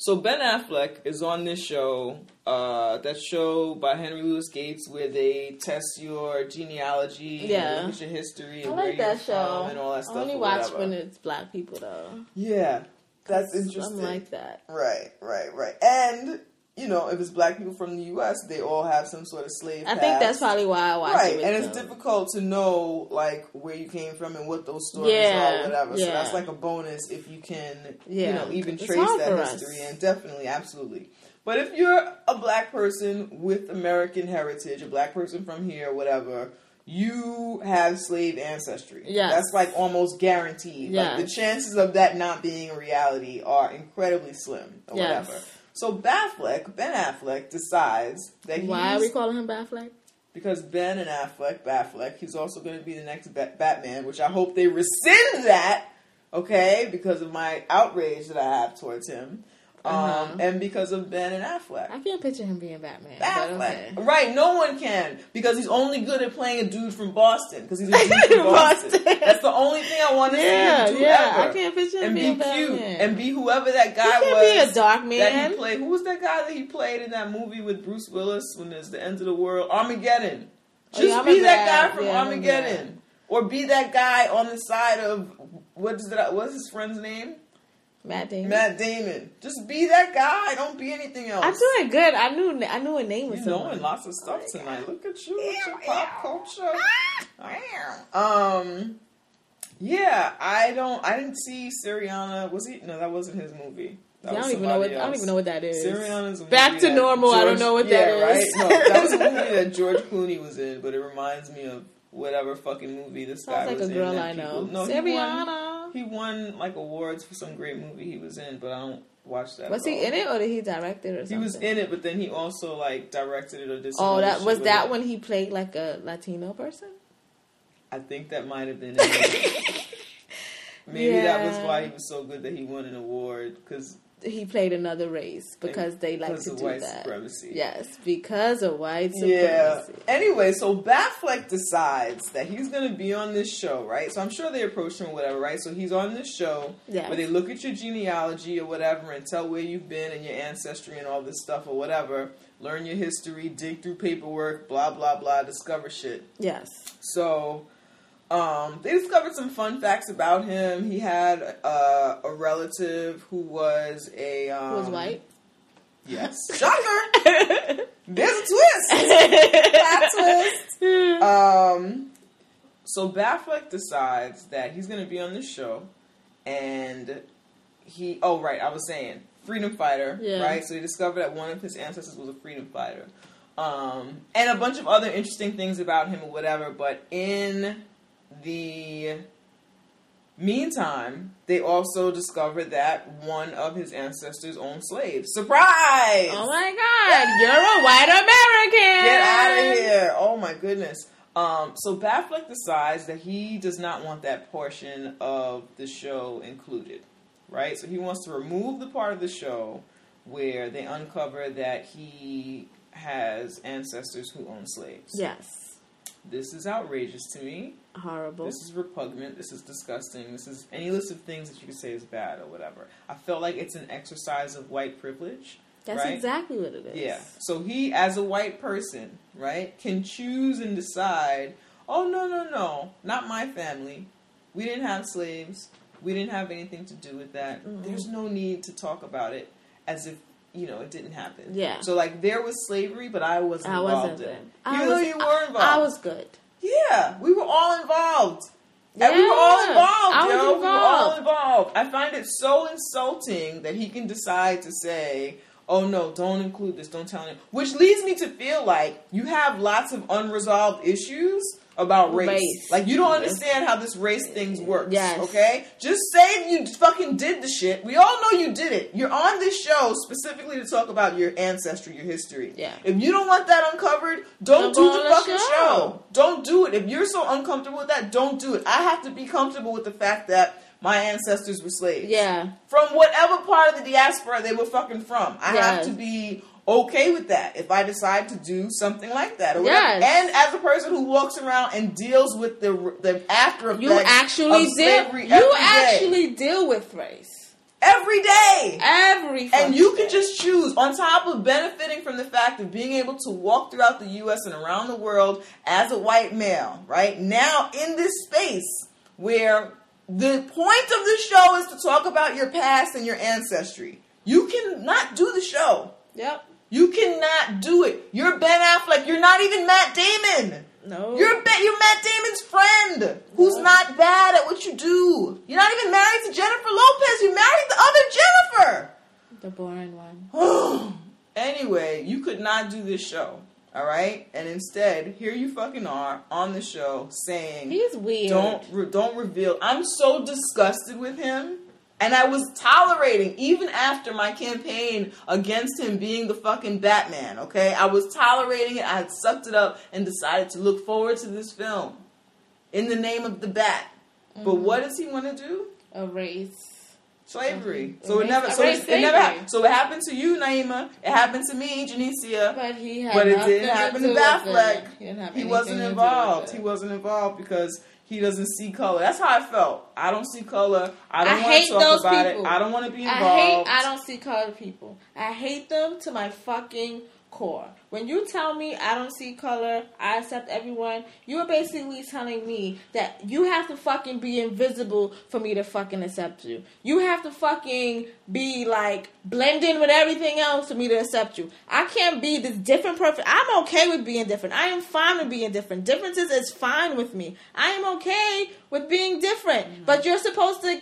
so Ben Affleck is on this show, uh, that show by Henry Louis Gates where they test your genealogy, Yeah. and your history, I like that show. and all that stuff. I only watch when it's black people though. Yeah, that's interesting. I'm like that. right, right, right. And you know, if it's black people from the U.S., they all have some sort of slave. I think that's probably why I watch right, it. and it's them. difficult to know like where you came from and what those stories Yeah, are, whatever. So that's like a bonus if you can, you know, even It's trace that for us. history. And definitely, absolutely. But if you're a black person with American heritage, a black person from here, whatever. You have slave ancestry. Yeah, That's like almost guaranteed. Like the chances of that not being a reality are incredibly slim or Yes. whatever. So Affleck, Ben Affleck decides that he's Why are we calling him Batfleck? because Ben and Affleck, Batfleck, he's also going to be the next Bat- Batman, which I hope they rescind that, okay, because of my outrage that I have towards him, um, Uh-huh. and because of Ben and Affleck. I can't picture him being Batman. Affleck. okay. Right, no one can because he's only good at playing a dude from Boston because he's a dude from Boston. Boston. That's the only thing I want to Yeah, see him do yeah. ever. I can't picture him and being be cute Batman. and be whoever that He guy can't was. be a dark man that he played. Who was that guy that he played in that movie with Bruce Willis when there's the end of the world? Armageddon. Oh, Just yeah, be that. guy from Yeah, Armageddon, or be that guy on the side of what is that? What's his friend's name? Matt Damon. Matt Damon. Just be that guy. Don't be anything else. I'm doing good. I knew I knew a name was You someone. knowing lots of stuff tonight. Look at you with your pop culture. Ah! Um. Yeah, I don't. I didn't see Syriana. Was he? No, that wasn't his movie. That I don't even know what somebody I don't even know what that is. A Back to normal, I don't know what yeah, that is. Right? No, that was a movie that George Clooney was in, but it reminds me of whatever fucking movie this guy Sounds like was a in. girl that I know. No, Syriana. He won like awards for some great movie he was in, but I don't watch that. Was he in it or did he direct it or He was in it, but then he also like directed it or did. Oh, that was that it. when he played like a Latino person. I think that might have been. it. Maybe that was why he was so good that he won an award because He played another race because they like because to do white that. supremacy. Yes, because of white supremacy. Yeah. Anyway, so Batfleck decides that he's going to be on this show, right? So I'm sure they approach him or whatever, right? So he's on this show Yes. where they look at your genealogy or whatever and tell where you've been and your ancestry and all this stuff or whatever. Learn your history, dig through paperwork, blah, blah, blah, discover shit. Yes. So um, they discovered some fun facts about him. He had uh, a relative who was a. Um, Who was white? Yes. Shocker! There's a twist! Plot twist! Um, so Batfleck decides that he's going to be on this show, and he. Oh, right, I was saying freedom fighter, Yeah. right? So he discovered that one of his ancestors was a freedom fighter, um, and a bunch of other interesting things about him or whatever. But in the meantime, they also discovered that one of his ancestors owned slaves. Surprise! Oh my God! You're a white American. Get out of here! Oh my goodness. Um, so Batfleck decides that he does not want that portion of the show included, right? So he wants to remove the part of the show where they uncover that he has ancestors who own slaves. Yes. This is outrageous to me. Horrible. This is repugnant. This is disgusting. This is any list of things that you could say is bad or whatever. I felt like it's an exercise of white privilege. That's right? exactly what it is. Yeah. So he, as a white person, right, can choose and decide, oh, no, no, no, not my family. We didn't have slaves. We didn't have anything to do with that. Mhm. There's no need to talk about it as if, you know, it didn't happen. Yeah. So, like, there was slavery, but I wasn't I involved wasn't in it. I Even was, though you were I- involved. I was good. Yeah, we were all involved. And we were all involved, I was yo. We were all involved. involved. I find it so insulting that he can decide to say, oh no, don't include this, don't tell him. Which leads me to feel like you have lots of unresolved issues about race. Race. Like you don't understand how this race things works. Yes. Okay? Just say you fucking did the shit. We all know you did it. You're on this show specifically to talk about your ancestry, your history. Yeah. If you don't want that uncovered, don't, Don't do the fucking show. show. Don't do it. If you're so uncomfortable with that, don't do it. I have to be comfortable with the fact that my ancestors were slaves. Yeah. From whatever part of the diaspora they were fucking from. I have to be okay with that if I decide to do something like that. Or. Yes. And as a person who walks around and deals with the the after effects You actually of deal. You day. actually deal with race every day. every. And you can just choose, on top of benefiting from the fact of being able to walk throughout the US and around the world as a white male, right? Now, in this space where the point of the show is to talk about your past and your ancestry, you cannot do the show. Yep. You cannot do it. You're Ben Affleck. You're not even Matt Damon. No. You're Ben, you're Matt Damon's friend who's Yeah. not bad at what you do. You're not even married to Jennifer Lopez. You married the other Jennifer. the boring one. anyway, you could not do this show, all right? And instead, here you fucking are on the show saying, He's weird. "Don't re- don't reveal." I'm so disgusted with him, and I was tolerating even after my campaign against him being the fucking Batman. Okay, I was tolerating it. I had sucked it up and decided to look forward to this film in the name of the Bat. But Mm-hmm. what does he want to do? a race. Slavery. So it never. So it, it never. So it happened to you, Naima. It happened to me, Janicia. But he had But it didn't happen to to Batfleck. He, He wasn't involved. He wasn't involved because he doesn't see color. That's how I felt. I don't see color. I don't want to talk those about people. it. I don't want to be involved. I hate. I don't see color people. I hate them to my fucking core. When you tell me I don't see color, I accept everyone, you're basically telling me that you have to fucking be invisible for me to fucking accept you. You have to fucking be like blend in with everything else for me to accept you. I can't be this different person. I'm okay with being different. I am fine with being different. Differences is fine with me. I am okay with being different. Mm-hmm. But you're supposed to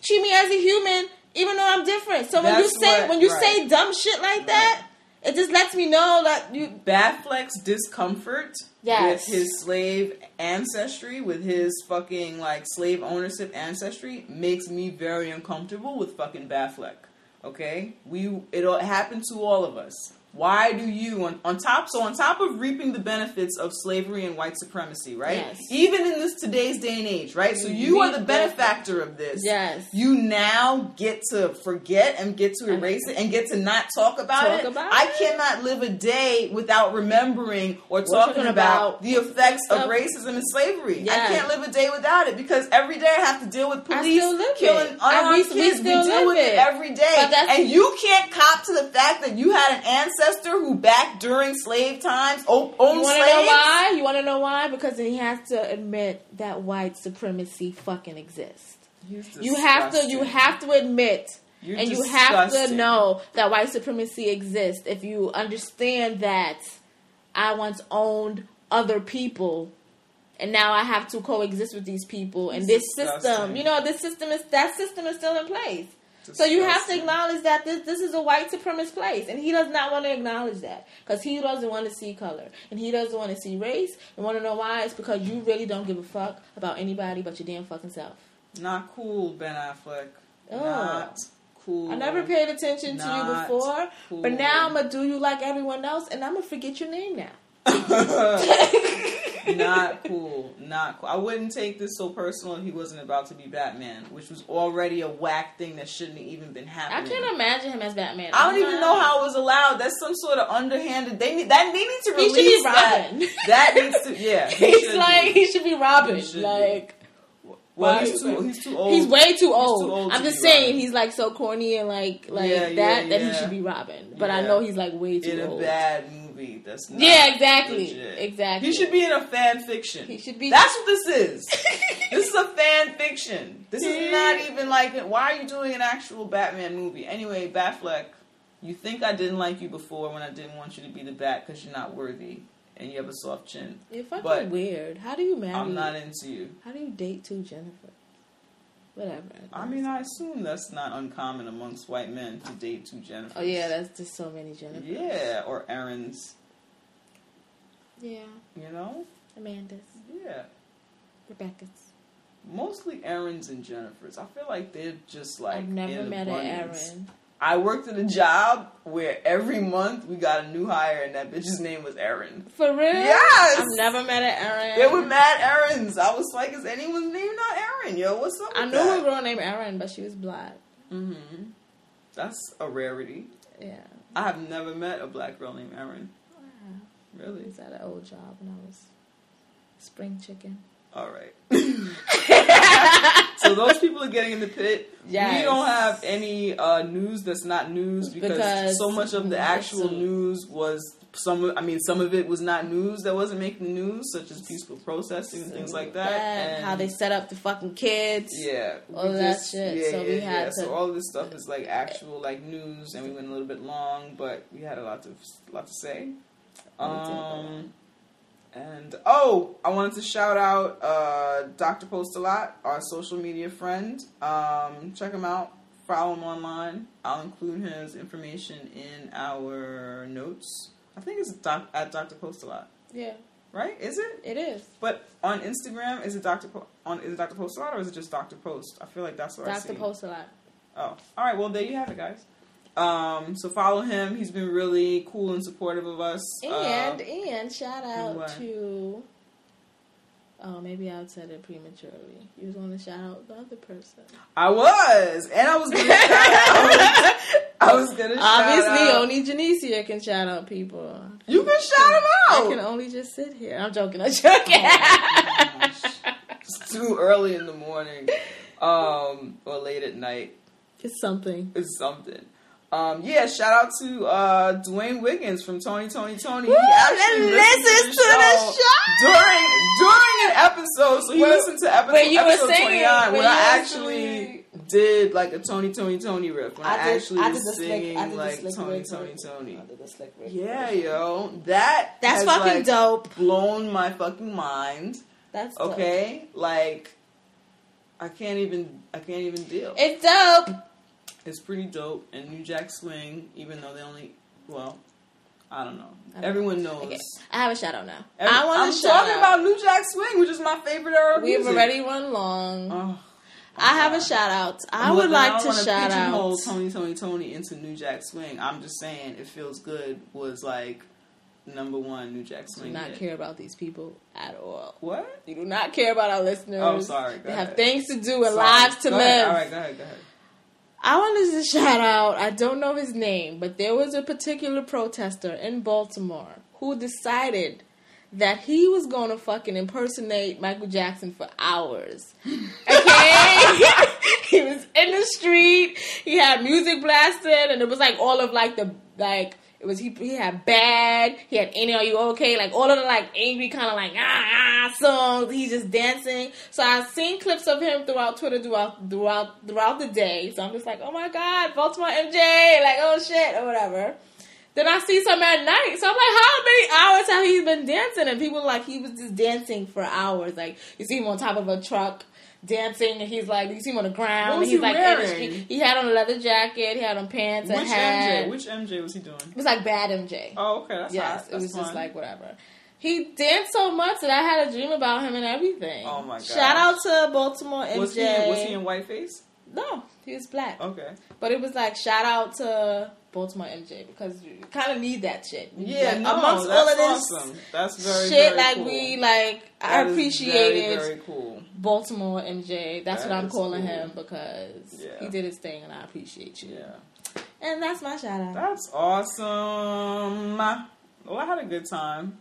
treat me as a human even though I'm different. So when you say what- when you right. say dumb shit like that, it just lets me know that you Batfleck's discomfort Yes. with his slave ancestry, with his fucking like slave ownership ancestry, makes me very uncomfortable with fucking Batfleck. Okay, we it all happened to all of us. Why do you on, on top? So on top of reaping the benefits of slavery and white supremacy, right? Yes. Even in this today's day and age, right? So you are the benefactor of this. Yes. You now get to forget and get to erase it and get to not talk about Talk it. about I it. cannot live a day without remembering or talking talking about, about the effects of racism and slavery. I can't live a day without it because every day I have to deal with police killing it. unarmed we- we kids. We, still deal with it. it. every day, But that's- and you can't cop to the fact that you had an ancestor who back during slave times o- owned You want to slaves. know why? You want to know why? Because he has to admit that white supremacy fucking exists. You have to. You have to admit, You're and you have to know that white supremacy exists. If you understand that I once owned other people, and now I have to coexist with these people, and this system, you know, this system is that system is still in place. So you have to acknowledge that this this is a white supremacist place, and he does not want to acknowledge that because he doesn't want to see color and he doesn't want to see race. And want to know why? It's because you really don't give a fuck about anybody but your damn fucking self. Not cool, Ben Affleck. Not cool. I never paid attention to you before, cool. but now I'm gonna do you like everyone else, and I'm gonna forget your name now. not cool. Not cool. I wouldn't take this so personal if he wasn't about to be Batman, which was already a whack thing that shouldn't have even been happening. I can't imagine him as Batman. I don't I'm even not- know how it was allowed. That's some sort of underhanded. They need that. They need to He should release be that. Robin. That needs to. Yeah, he He's like be. he should be Robin. He should be. like Well, why- he's too. He's too old. He's way too old. too old I'm just saying Robin. he's like so corny and like like Yeah, that yeah, that he should be Robin. But I know he's like way too in a old. bad movie. That's not Yeah, exactly. legit. Exactly. He should be in a fan fiction. He should be- That's what this is. this is a fan fiction. This is not even like. It. Why are you doing an actual Batman movie? Anyway, Batfleck, you think I didn't like you before when I didn't want you to be the Bat because you're not worthy and you have a soft chin. You're fucking But weird. How do you marry? I'm not into you. How do you date two Jennifer? Whatever. I mean, I assume that's not uncommon amongst white men to date two Jennifers. Oh yeah, that's just so many Jennifers. yeah, or Aaron's. Yeah. You know, Amanda's, yeah. Rebecca's. Mostly Aaron's and Jennifer's. I feel like they're just like I've never in met an. Aaron. I worked at a job where every month we got a new hire, and that bitch's name was Erin. For real? Yes! I've never met an Aaron. There were mad Erins. I was like, is anyone's name not Erin? Yo, what's up? I knew a girl named Aaron, but she was black. Mm-hmm. That's a rarity. Yeah. I have never met a black girl named Erin. I Really? was at an old job when I was spring chicken. All right. so those people are getting in the pit. Yes. We don't have any uh, news that's not news because, Because so much of the actual a- news was some. I mean, some of it was not news that wasn't making news, such as peaceful protesting and things like that. and how they set up the fucking kids. yeah, all that shit. So we had So to- all of this stuff is like actual like news, and we went a little bit long, but we had a lot to lot to say. Um, and oh, I wanted to shout out uh, Dr. Post a lot, our social media friend. Um, check him out. Follow him online. I'll include his information in our notes. I think it's doc- at Dr. Post a lot, Yeah, right? Is it? it is. But on Instagram, is it Dr. Po- on is it Dr. Post a lot or is it just Dr. Post? I feel like that's what I see. Dr. Post a lot. Oh, all right. Well, there you have it, guys. Um, so follow him. He's been really cool and supportive of us. And Uh, and shout out what? to oh maybe I said it prematurely. You was to shout out the other person. I was, and I was gonna shout out. I was gonna shout Obviously, only Janicia can shout out people. you can shout them out. I can only just sit here. I'm joking. I'm joking. It's too early in the morning, um, or late at night. it's something. It's something. Um, yeah, shout out to uh, Dwayne Wiggins from Tony Toni Toné. Woo, he actually that listened listens to the show. during during an episode. So he Where- listened to episode, where you were episode singing, twenty nine where when I you actually did like a Tony Toni Toné riff. When I, I did- actually I was did the slick- singing I did the like slick Tony Rick Tony Rick. Tony. I did the slick Rick Yeah, yo, that That's has, fucking like, dope. Blown my fucking mind. That's dope. Okay, like I can't even I can't even deal. It's dope. It's pretty dope. And New Jack Swing, even though they only, well, I don't know. I Everyone knows. Okay, I have a shout out now. Every- I want I'm to shout talking out. about New Jack Swing, which is my favorite era of We've music. already run long. Oh, I have a shout out. I Well, would like don't to shout out. Tony, Toni, Toné into New Jack Swing. I'm just saying, it feels good was like number one New Jack Swing. Do not hit. care about these people at all. What? You do not care about our listeners. Oh, sorry. Go They ahead. have things to do and Sorry. lives to Go live. ahead. All right, go ahead. Go ahead. I wanted to just shout out, I don't know his name, but there was a particular protester in Baltimore who decided that he was going to fucking impersonate Michael Jackson for hours. Okay? he was in the street, he had music blasted, and it was like all of like the, like, it was he, he had bad, he had any are you okay, like all of the like angry kind of like ah, ah songs. He's just dancing. So I've seen clips of him throughout Twitter throughout throughout throughout the day. So I'm just like, oh my god, Baltimore MJ, like oh shit or whatever. Then I see some at night. So I'm like, how many hours have he been dancing? And people like he was just dancing for hours. Like you see him on top of a truck dancing, and he's like, you see him on the ground. What was and he's he like, wearing? He had on a leather jacket. He had on pants. Which and hat. MJ? Which MJ was he doing? It was like bad MJ. Oh, okay. That's yes, hot. it That's was just like whatever. He danced so much that I had a dream about him and everything. Oh my God. Shout out to Baltimore MJ. Was he, was he in whiteface? No, he was black. Okay. But it was like shout out to Baltimore MJ because you kind of need that shit. Yeah, Like, no, amongst that's all of this awesome. That's very shit, very like cool. we like, I That is appreciated very, very cool. Baltimore MJ. That's That what I'm calling cool. him because Yeah. he did his thing, and I appreciate you. Yeah, And that's my shout out. that's awesome. Well, I had a good time.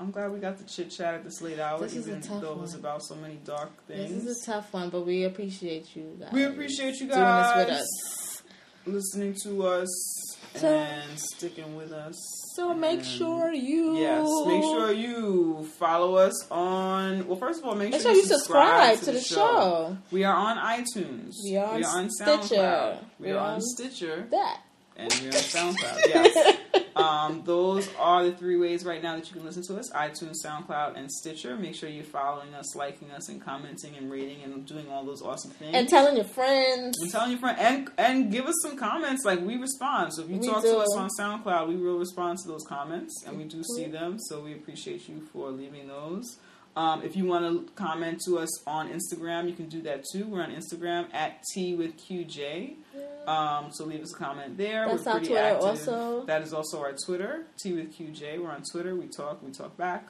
I'm glad we got to chit chat at this late hour, This is a even tough though it was one. about so many dark things. This is a tough one, but we appreciate you guys. we appreciate you guys doing this with us. listening to us So- and sticking with us. So make sure you Yes, make sure you follow us on. Well, first of all, make, Make sure, sure you subscribe to the show. We are on iTunes. We are on SoundCloud. Stitcher. We We're are on on- Stitcher, that. and we're on SoundCloud. Yes, um, those are the three ways right now that you can listen to us: iTunes, SoundCloud, and Stitcher. Make sure you're following us, liking us, and commenting and rating and doing all those awesome things. And telling your friends. And telling your friend and and give us some comments. Like we respond. So if you We talk do. to us on SoundCloud, we will respond to those comments, and we do see them. So we appreciate you for leaving those. Um, if you want to comment to us on Instagram, you can do that too. We're on Instagram at Tea with QJ. Um, so leave us a comment there. That's We're our Twitter active. also. That is also our Twitter, Tea with QJ. We're on Twitter. We talk. We talk back.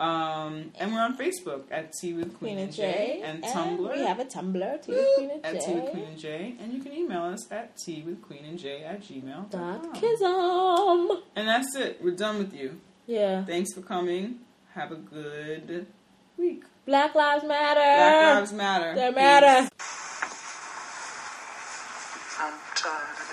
Um, and we're on Facebook at Tea with Queen, Queen and J, and, Tumblr We have a Tumblr, Tea with Queen and at Tea with Queen and J, and you can email us at Tea with Queen and J at gmail. Dot Kism. And that's it. We're done with you. Yeah. Thanks for coming. Have a good week. Black Lives Matter. Black Lives Matter. They matter. I'm tired